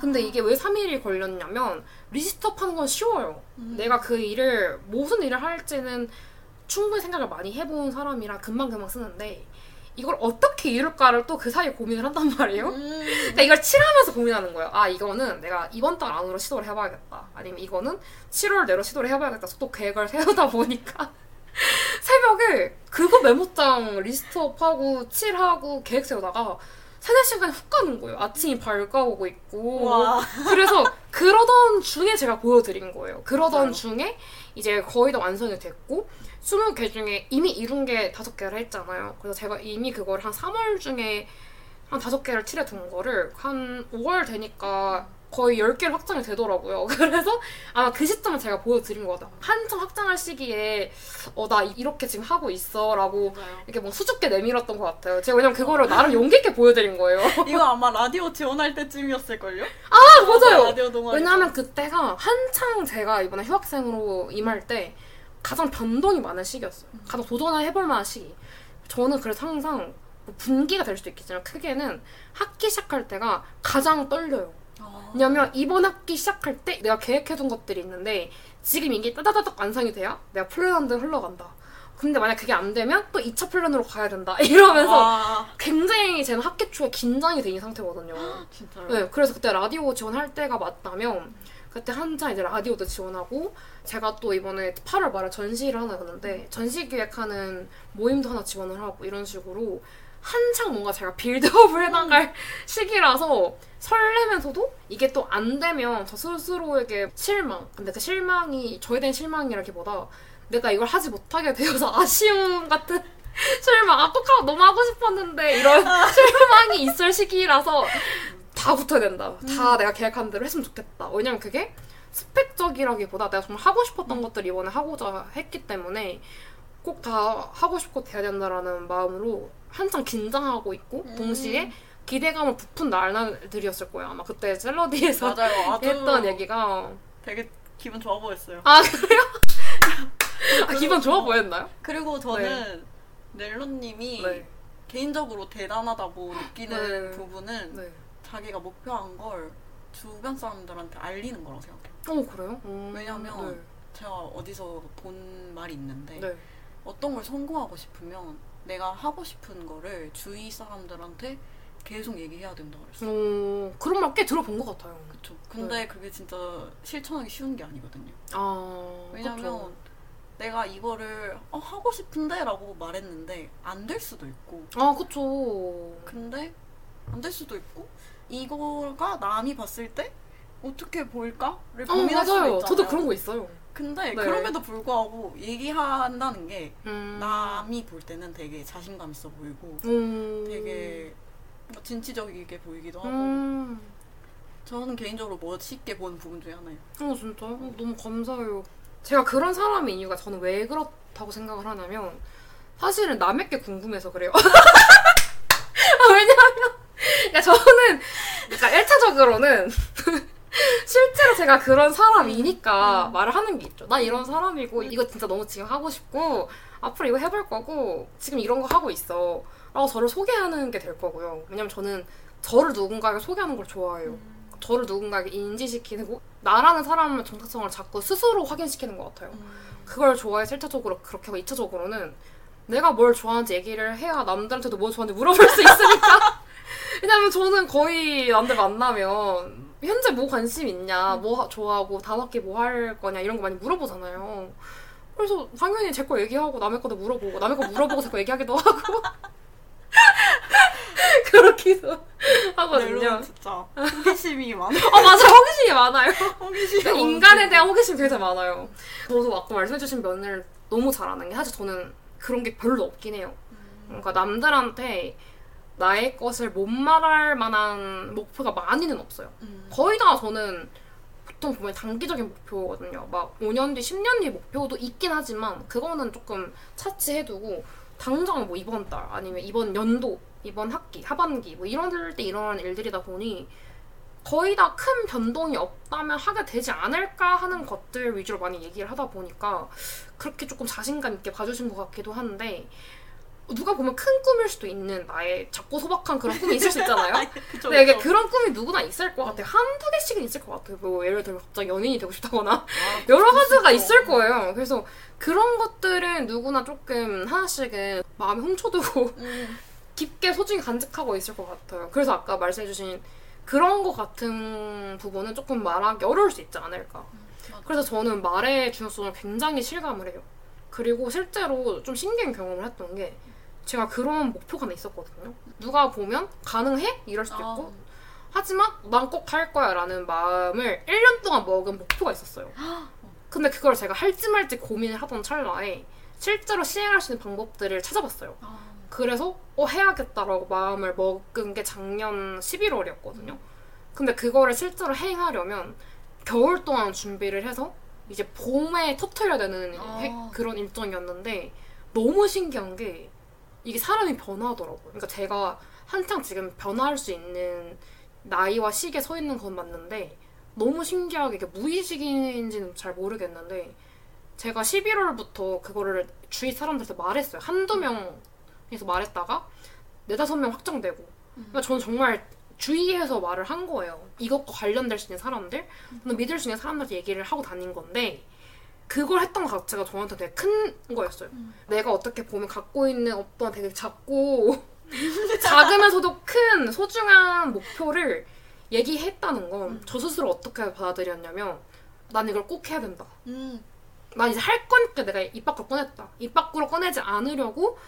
근데 이게 왜 3일이 걸렸냐면 list up 하는 건 쉬워요. 음. 내가 그 일을 무슨 일을 할지는 충분히 생각을 많이 해본 사람이라 금방 금방 쓰는데 이걸 어떻게 이룰까를 또 그 사이에 고민을 한단 말이에요. 음. 그러니까 이걸 칠하면서 고민하는 거예요. 아 이거는 내가 이번 달 안으로 시도를 해봐야겠다. 아니면 이거는 7월 내로 시도를 해봐야겠다. 또 계획을 <laughs> 세우다 보니까 <laughs> 새벽에 그거 메모장 리스트업하고 칠하고 계획 세우다가 세네 시간이 훅 가는 거예요. 아침이 밝아오고 있고. 와. 그래서 그러던 중에 제가 보여드린 거예요. 그러던 맞아요. 중에 이제 거의 다 완성이 됐고 20개 중에 이미 이룬 게 5개를 했잖아요. 그래서 제가 이미 그걸 한 3월 중에 한 5개를 칠해둔 거를 한 5월 되니까 거의 10개를 확장이 되더라고요. <laughs> 그래서 아마 그 시점에 제가 보여드린 것 같아요. 한참 확장할 시기에 어, 나 이렇게 지금 하고 있어 라고 맞아요. 이렇게 뭐 수줍게 내밀었던 것 같아요. 제가 왜냐면 그거를 나름 용기 있게 보여드린 거예요. <laughs> 이거 아마 라디오 지원할 때쯤이었을걸요? 아, 맞아요. 왜냐하면 그때가 한창 제가 이번에 휴학생으로 임할 때 가장 변동이 많은 시기였어요. 가장 도전을 해볼 만한 시기. 저는 그래서 항상 뭐 분기가 될 수도 있겠지만 크게는 학기 시작할 때가 가장 떨려요. 아. 왜냐면 이번 학기 시작할 때 내가 계획해둔 것들이 있는데 지금 이게 따다다닥 완성이 돼야 내가 플랜한 대로 흘러간다. 근데 만약 그게 안 되면 또 2차 플랜으로 가야 된다. <laughs> 이러면서 아, 굉장히 쟤는 학기 초에 긴장이 되는 상태거든요. 진짜요? 네, 그래서 그때 라디오 지원할 때가 맞다면 그때 한창 이제 라디오도 지원하고 제가 또 이번에 8월 말에 전시를 하나 갔는데 전시 기획하는 모임도 하나 지원을 하고 이런 식으로 한창 뭔가 제가 빌드업을 <laughs> 해나갈 시기라서 설레면서도 이게 또 안 되면 저 스스로에게 실망. 근데 그 실망이 저에 대한 실망이라기보다 내가 이걸 하지 못하게 되어서 <laughs> 아쉬움 같은 <laughs> 실망. 아, 꼭 하고 너무 하고 싶었는데 이런 실망이 있을 시기라서 다 붙어야 된다. 다 내가 계획한 대로 했으면 좋겠다. 왜냐면 그게 스펙적이라기보다 내가 정말 하고 싶었던 것들 이번에 하고자 했기 때문에 꼭 다 하고 싶고 돼야 된다라는 마음으로 한창 긴장하고 있고 음. 동시에 기대감을 부푼 날들이었을 거예요. 아마 그때 샐러디에서 맞아요. <laughs> 했던 얘기가 되게 기분 좋아 보였어요. 아 그래요? <laughs> 아 기분 좋아 보였나요? 그리고 저는 넬로님이 네. 개인적으로 대단하다고 느끼는 네. 부분은 네. 자기가 목표한 걸 주변 사람들한테 알리는 거라고 생각해요. 어 그래요? 음, 왜냐면 제가 어디서 본 말이 있는데 네. 네. 어떤 걸 성공하고 싶으면 내가 하고 싶은 거를 주위 사람들한테 계속 얘기해야 된다 그랬어요. 어, 그런 말 꽤 들어본 것 같아요. 그쵸. 근데 그게 진짜 실천하기 쉬운 게 아니거든요. 아 왜냐면 그쵸. 내가 이거를 어, 하고 싶은데 라고 말했는데 안 될 수도 있고 아 그쵸. 근데 안 될 수도 있고 이거가 남이 봤을 때 어떻게 보일까를 어 고민할 수도 맞아요. 있잖아요. 저도 그런 거 있어요. 근데 네. 그럼에도 불구하고 얘기한다는 게 음. 남이 볼 때는 되게 자신감 있어 보이고 음. 되게 진취적이게 보이기도 하고 음. 저는 개인적으로 멋있게 보는 부분 중에 하나예요. 어 진짜 어, 너무 감사해요. 제가 그런 사람인 이유가 저는 왜 그렇다고 생각을 하냐면 사실은 남에게 궁금해서 그래요. <laughs> 아, 왜냐하면 그러니까 저는 그러니까 1차적으로는 실제로 제가 그런 사람이니까 음. 말을 하는 게 있죠. 나 이런 사람이고 이거 진짜 너무 지금 하고 싶고 앞으로 이거 해볼 거고 지금 이런 거 하고 있어. 라고 저를 소개하는 게 될 거고요. 왜냐면 저는 저를 누군가에게 소개하는 걸 좋아해요. 저를 누군가에게 인지시키고 나라는 사람의 정체성을 자꾸 스스로 확인시키는 것 같아요. 그걸 좋아해서 1차적으로 그렇게 하고 2차적으로는 내가 뭘 좋아하는지 얘기를 해야 남들한테도 뭐 좋아하는지 물어볼 수 있으니까 <laughs> 왜냐면 저는 거의 남들 만나면 현재 뭐 관심 있냐 뭐 하- 좋아하고 다음 학기 뭐 할 거냐 이런 거 많이 물어보잖아요. 그래서 당연히 제 거 얘기하고 남의 것도 물어보고 남의 거 물어보고 제 거 얘기하기도 하고. <laughs> 그렇기도 하거든요. 진짜 호기심이 많아. 아 맞아. 호기심이 많아요. 그러니까 인간에 대한 호기심이 되게 많아요. 저도 아까 말씀해주신 면을 너무 잘하는 게 사실 저는 그런 게 별로 없긴 해요. 그러니까 남들한테 나의 것을 못 말할 만한 목표가 많이는 없어요. 음. 거의 다 저는 보통 보면 단기적인 목표거든요. 막 5년 뒤, 10년 뒤 목표도 있긴 하지만 그거는 조금 차치해두고 당장 뭐 이번 달 아니면 이번 연도, 이번 학기, 하반기 뭐 이런 때 일어나는 일들이다 보니 거의 다 큰 변동이 없다면 하게 되지 않을까 하는 것들 위주로 많이 얘기를 하다 보니까 그렇게 조금 자신감 있게 봐주신 것 같기도 한데 누가 보면 큰 꿈일 수도 있는 나의 작고 소박한 그런 꿈이 있을 수 있잖아요. <laughs> 그쵸, 근데 이게 그쵸. 그런 꿈이 누구나 있을 것 같아요. 한두 개씩은 있을 것 같아요. 뭐 예를 들면 갑자기 연예인이 되고 싶다거나 아, 여러 가지가. 있을 거예요. 그래서 그런 것들은 누구나 조금 하나씩은 마음에 훔쳐두고 음. <laughs> 깊게 소중히 간직하고 있을 것 같아요. 그래서 아까 말씀해주신 그런 것 같은 부분은 조금 말하기 어려울 수 있지 않을까. 맞아. 그래서 저는 말의 중요성을 굉장히 실감을 해요. 그리고 실제로 좀 신기한 경험을 했던 게 제가 그런 목표가 하나 있었거든요. 누가 보면 가능해? 이럴 수도 아, 있고 하지만 난 꼭 할 거야 라는 마음을 1년 동안 먹은 목표가 있었어요. 근데 그걸 제가 할지 말지 고민을 하던 찰나에 실제로 시행할 수 있는 방법들을 찾아봤어요. 아, 그래서 어 해야겠다라고 마음을 먹은 게 작년 11월이었거든요. 근데 그거를 실제로 행하려면 겨울 동안 준비를 해서 이제 봄에 터트려야 되는 아. 해- 그런 일정이었는데 너무 신기한 게 이게 사람이 변하더라고요. 그러니까 제가 한창 지금 변화할 수 있는 나이와 시기에 서 있는 건 맞는데 너무 신기하게 이게 무의식인지는 잘 모르겠는데 제가 11월부터 그거를 주위 사람들한테 말했어요. 한두 명에서 말했다가 네다섯 명 확정되고 그러니까 저는 정말 주위에서 말을 한 거예요. 이것과 관련될 수 있는 사람들, 저는 믿을 수 있는 사람들한테 얘기를 하고 다닌 건데 그걸 했던 것 자체가 저한테 되게 큰 거였어요. 내가 어떻게 보면 갖고 있는 어떤 되게 작고 <laughs> 작으면서도 큰 소중한 목표를 얘기했다는 건저 스스로 어떻게 받아들였냐면 난 이걸 꼭 해야 된다. 음. 난 이제 할 거니까 내가 입 밖으로 꺼냈다. 입 밖으로 꺼내지 않으려고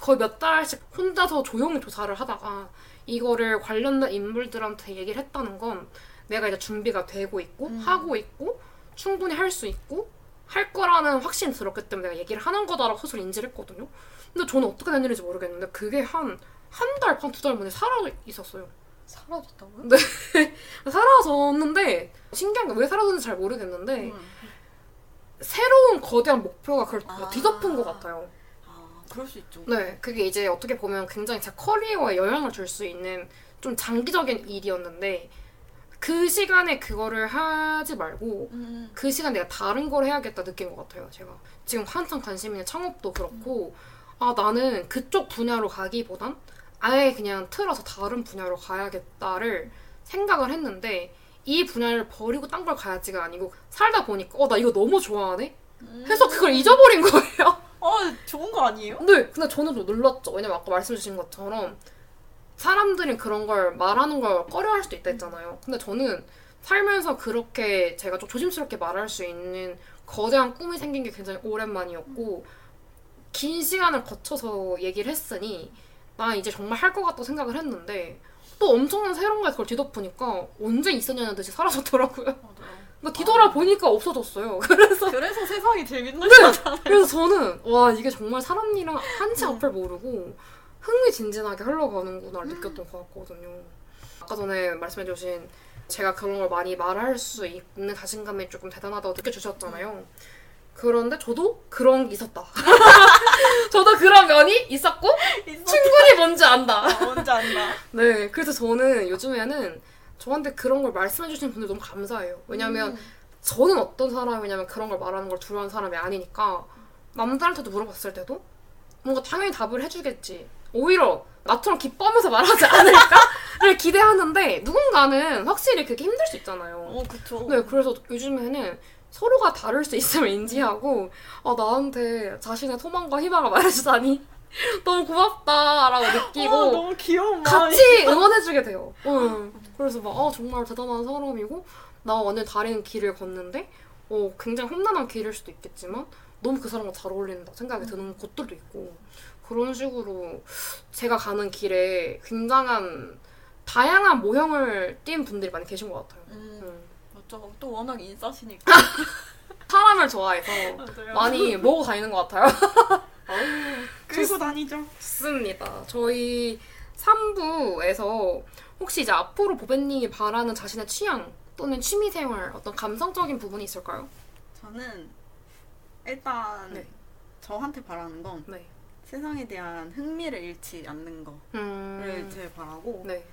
거의 몇 달씩 혼자서 조용히 조사를 하다가 이거를 관련된 인물들한테 얘기를 했다는 건 내가 이제 준비가 되고 있고 음. 하고 있고 충분히 할 수 있고 할 거라는 확신이 들었기 때문에 내가 얘기를 하는 거다라고 스스로 인지를 했거든요. 근데 저는 어떻게 된 일인지 모르겠는데 그게 한 한 달 반 두 달 만에 사라져 있었어요. 사라졌다고요? 네. <laughs> 사라졌는데 신기한 게 왜 사라졌는지 잘 모르겠는데 음. 새로운 거대한 목표가 그걸 아. 뒤덮은 것 같아요. 아, 그럴 수 있죠. 네, 그게 이제 어떻게 보면 굉장히 제 커리어에 영향을 줄 수 있는 좀 장기적인 일이었는데 그 시간에 그거를 하지 말고 음. 그 시간 내가 다른 걸 해야겠다 느낀 것 같아요. 제가 지금 한창 관심 있는 창업도 그렇고 아 나는 그쪽 분야로 가기보단 아예 그냥 틀어서 다른 분야로 가야겠다를 생각을 했는데 이 분야를 버리고 딴 걸 가야지가 아니고 살다 보니까 어 나 이거 너무 좋아하네 해서 그걸 잊어버린 거예요. 어, 좋은 거 아니에요? 네, 근데 저는 좀 놀랐죠. 왜냐면 아까 말씀 주신 것처럼 사람들이 그런 걸 말하는 걸 꺼려할 수도 있다 했잖아요. 근데 저는 살면서 그렇게 제가 좀 조심스럽게 말할 수 있는 거대한 꿈이 생긴 게 굉장히 오랜만이었고 긴 시간을 거쳐서 얘기를 했으니 나 이제 정말 할 것 같다고 생각을 했는데 또 엄청난 새로운 게 그걸 뒤덮으니까 언제 있었냐는 듯이 사라졌더라고요. 맞아요. 그러니까 뒤돌아보니까 없어졌어요. 그래서 그래서 세상이 재밌는 네. 거잖아요. 그래서 저는 와 이게 정말 사람 일이랑 한치 음. 앞을 모르고 흥미진진하게 흘러가는구나 느꼈던 것 같거든요. 아까 전에 말씀해주신 제가 그런 걸 많이 말할 수 있는 자신감이 조금 대단하다고 느껴주셨잖아요. 그런데 저도 그런 게 있었다. <laughs> 저도 그런 면이 있었고 충분히 뭔지 안다. 아, 뭔지 안다. <laughs> 네, 그래서 저는 요즘에는 저한테 그런 걸 말씀해주시는 분들 너무 감사해요. 왜냐면 음. 저는 어떤 사람이냐면 그런 걸 말하는 걸 두려워하는 사람이 아니니까 남들한테도 물어봤을 때도 뭔가 당연히 답을 해주겠지. 오히려 나처럼 기뻐하면서 말하지 않을까를 <laughs> 기대하는데 누군가는 확실히 그게 힘들 수 있잖아요. 어 그쵸. 네, 그래서 요즘에는 서로가 다를 수 있음을 인지하고 아 나한테 자신의 소망과 희망을 말해주다니 <laughs> 너무 고맙다라고 느끼고 어, 너무 귀여운. 같이 응원해주게 돼요. 응. 그래서 막 아, 정말 대단한 사람이고 나 완전 다른 길을 걷는데 어, 굉장히 험난한 길일 수도 있겠지만 너무 그 사람과 잘 어울린다 생각이 드는 곳들도 있고 그런 식으로 제가 가는 길에 굉장한 다양한 모형을 띈 분들이 많이 계신 것 같아요. 음, 음. 맞죠. 또 워낙 인싸시니까. <laughs> 사람을 좋아해서 <laughs> 맞아요. 많이 모으고 다니는 것 같아요. <laughs> 끌고 다니죠. 좋습니다. 저희 3부에서 혹시 이제 앞으로 보배님이 바라는 자신의 취향 또는 취미생활 어떤 감성적인 부분이 있을까요? 저는 일단 네. 저한테 바라는 건 네. 세상에 대한 흥미를 잃지 않는 거를 음. 제일 바라고 네.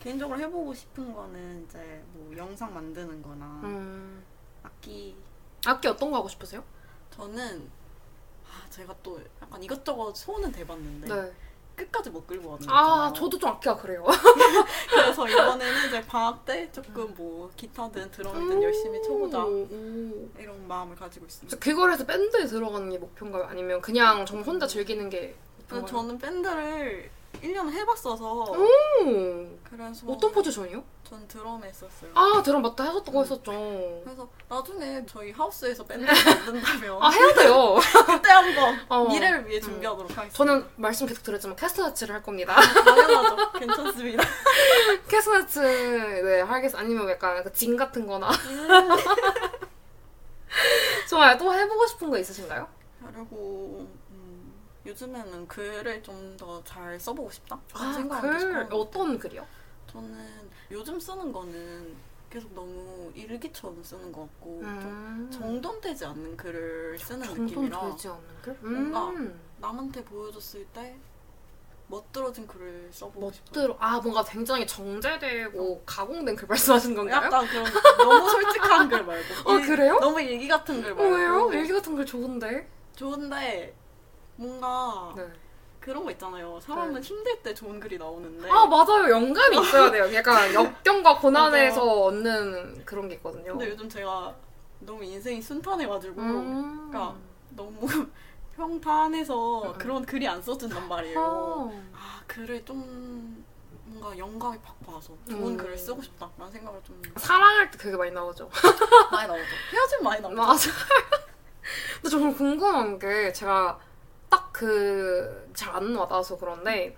개인적으로 해보고 싶은 거는 이제 뭐 영상 만드는 거나 음. 악기 악기 어떤 거 하고 싶으세요? 저는 아 제가 또 약간 이것저것 소원은 돼봤는데 네. 끝까지 못 끌고 왔는 아, 거잖아요. 저도 좀 악기가 그래요. <laughs> 그래서 이번에는 이제 방학 때 조금 뭐 기타든 드럼이든 열심히 쳐보자 오, 오. 이런 마음을 가지고 있습니다. 해서 밴드에 들어가는 게 목표인가요? 아니면 그냥 정말 혼자 즐기는 게 목표인가요? 저는 밴드를 1년 해봤어서 오. 그래서 어떤 포지션이요? 전 드럼에 했었어요. 아, 드럼 맞다 거 했었죠. 그래서 나중에 저희 하우스에서 밴드 만든다면 아, 해야 돼요. <laughs> 그때 한번 어. 미래를 위해 준비하도록 하겠습니다. 저는 말씀 계속 드렸지만 캐스터치를 할 겁니다. 당연하죠. 괜찮습니다. <laughs> 캐스너츠 네 하겠 아니면 약간 그 진 같은 거나 <laughs> 좋아요 또 해보고 싶은 거 있으신가요? 그리고 음, 요즘에는 글을 좀 더 잘 써보고 싶다. 아, 글 어떤 글이요? 저는 요즘 쓰는 거는 계속 너무 일기처럼 쓰는 것 같고 음. 좀 정돈되지 않는 글을 쓰는 느낌이라 되지 않는 글? 뭔가 음. 남한테 보여줬을 때 멋들어진 글을 써보고 싶어요. 멋대로 아 뭔가 굉장히 정제되고 가공된 글 말씀하시는 건가요? 약간 그런 너무 <laughs> 솔직한 글 말고 어 일- 그래요? 너무 일기 같은 글 어, 말고 왜요? 일기 같은 글 좋은데 좋은데 뭔가 네. 그런 거 있잖아요. 사람은 네. 힘들 때 좋은 글이 나오는데 아 맞아요 영감이 있어야 돼요 <laughs> 약간 역경과 고난에서 얻는 그런 게 있거든요 근데 요즘 제가 너무 인생이 순탄해가지고 음. 그러니까 너무 <laughs> 평탄해서 음. 그런 글이 안 써진단 말이에요. 어. 아 글을 좀 뭔가 영감이 팍 와서 좋은 음. 글을 쓰고 싶다라는 생각을 좀 사랑할 때 그게 많이 나오죠 많이 나오죠. 헤어지면 많이 나오죠. <laughs> 맞아. 근데 저 궁금한 게 제가 딱 그 잘 안 와닿아서 그런데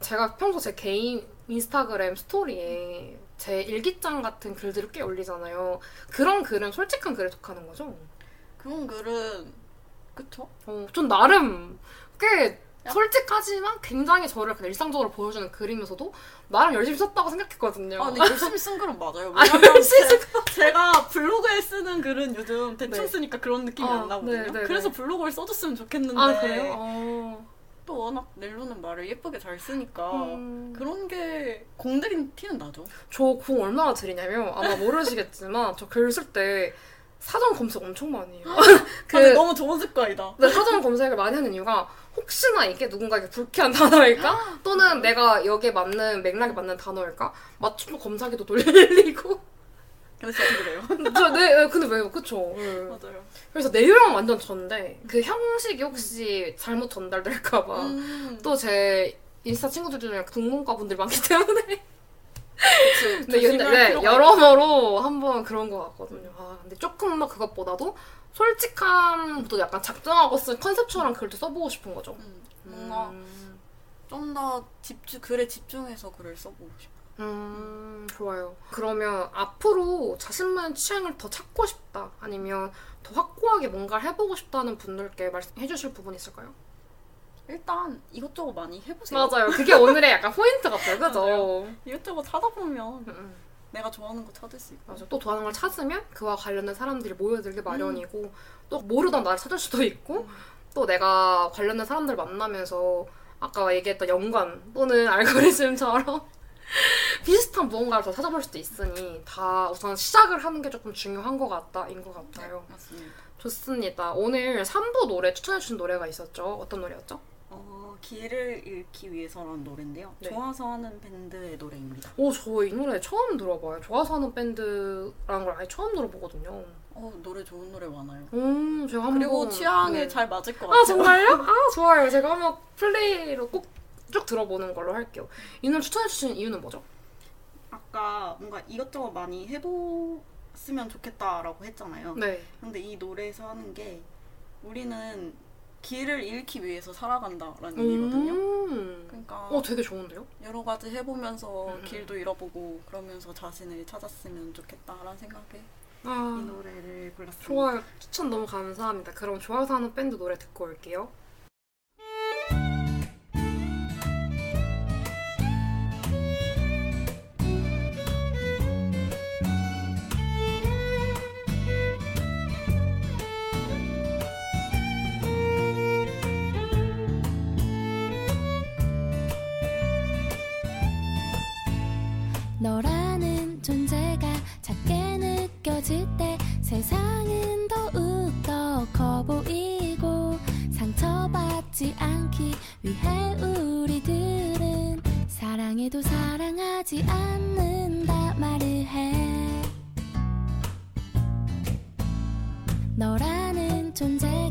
제가 평소 제 개인 인스타그램 스토리에 제 일기장 같은 글들을 꽤 올리잖아요. 그런 글은 솔직한 글에 속하는 거죠? 그런 글은 그쵸? 어, 전 나름 꽤 솔직하지만 굉장히 저를 그냥 일상적으로 보여주는 글이면서도 나름 열심히 썼다고 생각했거든요. 아 근데 <laughs> 열심히 쓴 글은 맞아요. 아, 열심히 제- 제가 블로그에 쓰는 글은 요즘 대충 네. 쓰니까 그런 느낌이 아, 안 나거든요. 네, 네, 그래서 네. 블로그를 써줬으면 좋겠는데 아 그래요? 어. 또 워낙 넬로는 말을 예쁘게 잘 쓰니까 음. 그런 게 공들인 티는 나죠. 저 공 얼마나 드리냐면 아마 모르시겠지만 저 글 쓸 때 사전 검색 엄청 많이 해요. <laughs> 그그 아, 너무 좋은 습관이다. 네, 사전 검색을 많이 하는 이유가 혹시나 이게 누군가에게 불쾌한 단어일까? 또는 내가 여기에 맞는 맥락에 맞는 단어일까? 맞춤 검사기도 돌리고. 근데 저도 그래요. 저, 네, 네, 근데 왜요? 그쵸. 네. 맞아요. 그래서 내용은 완전 전데 그 형식이 혹시 잘못 전달될까봐 음, 또제 인스타 친구들 중에 국문과 분들이 많기 때문에 그치. 근데, 근데 네, 여러모로 한번 그런 것 같거든요. 아, 근데 조금 더 그것보다도 솔직함도 약간 작정하고 쓴 컨셉처럼 글도 써보고 싶은 거죠. 음, 뭔가 음, 좀더 집중 글에 집중해서 글을 써보고 싶어. 음, 좋아요. 그러면 앞으로 자신만의 취향을 더 찾고 싶다, 아니면 더 확고하게 뭔가를 해보고 싶다는 분들께 말씀해 주실 부분 있을까요? 일단 이것저것 많이 해보세요. 맞아요. 그게 오늘의 약간 포인트 같아요. <laughs> 그죠? 이것저것 하다 보면. 내가 좋아하는 거 찾을 수 있고. 맞아. 또 좋아하는 걸 찾으면 그와 관련된 사람들이 모여들기 마련이고 또 모르던 나를 찾을 수도 있고 또 내가 관련된 사람들 만나면서 아까 얘기했던 연관 또는 알고리즘처럼 <laughs> 비슷한 무언가를 더 찾아볼 수도 있으니 다 우선 시작을 하는 게 조금 중요한 것 같다인 것 같아요. 맞습니다. 좋습니다. 오늘 3부 노래 추천해주신 노래가 있었죠. 어떤 노래였죠? 길을 잃기 위해서라는 노래인데요. 네. 좋아서 하는 밴드의 노래입니다. 오, 저 이 노래 처음 들어봐요. 좋아서 하는 밴드라는 걸 아예 처음 들어보거든요. 어 노래 좋은 노래 많아요. 음, 제가 한번 그리고 취향에 네. 잘 맞을 것 같아요. 아 정말요? <laughs> 아 좋아요. 제가 한번 플레이로 꼭 쭉 들어보는 걸로 할게요. 이 노래 추천해 주신 이유는 뭐죠? 아까 뭔가 이것저것 많이 해봤으면 좋겠다라고 했잖아요. 네. 근데 이 노래에서 하는 게 우리는 길을 잃기 위해서 살아간다라는 의미거든요. 음. 그러니까 어 되게 좋은데요? 여러 가지 해보면서 음. 길도 잃어보고 그러면서 자신을 찾았으면 좋겠다라는 생각에 이아 노래를 골랐습니다. 좋아요. 추천 너무 감사합니다. 그럼 좋아서 하는 밴드 노래 듣고 올게요. 사랑하지 않는다 말을 해. 너라는 존재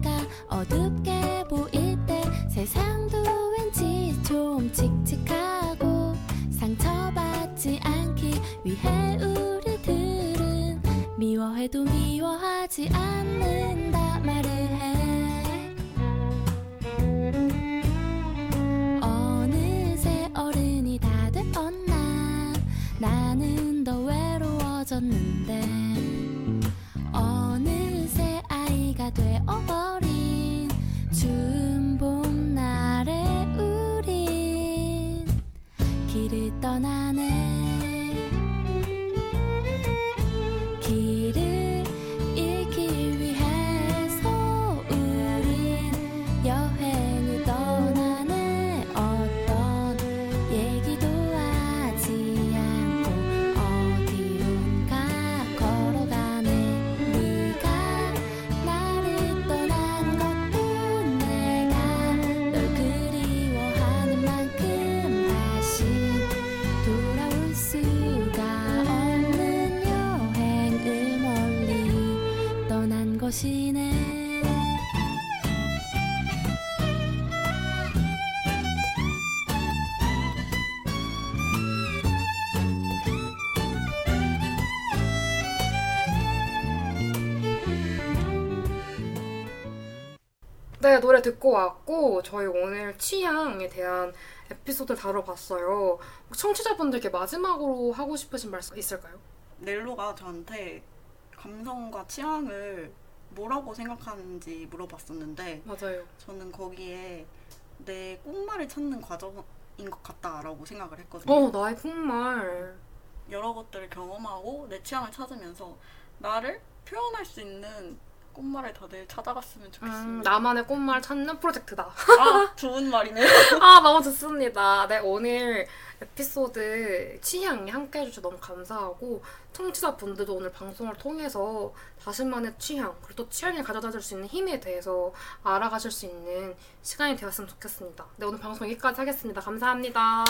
네, 노래 듣고 왔고 저희 오늘 취향에 대한 에피소드를 다뤄봤어요. 청취자분들께 마지막으로 하고 싶으신 말씀 있을까요? 넬로가 저한테 감성과 취향을 뭐라고 생각하는지 물어봤었는데 맞아요. 저는 거기에 내 꽃말을 찾는 과정인 것 같다라고 생각을 했거든요. 어, 나의 콩말. 여러 것들을 경험하고 내 취향을 찾으면서 나를 표현할 수 있는 꽃말을 다들 찾아갔으면 음, 좋겠습니다. 나만의 꽃말 찾는 프로젝트다. 아, 좋은 말이네요. <laughs> 아, 너무 좋습니다. 네, 오늘 에피소드 취향에 함께 해주셔서 너무 감사하고, 청취자분들도 오늘 방송을 통해서 자신만의 취향, 그리고 또 취향을 가져다 줄 수 있는 힘에 대해서 알아가실 수 있는 시간이 되었으면 좋겠습니다. 네, 오늘 방송 여기까지 하겠습니다. 감사합니다.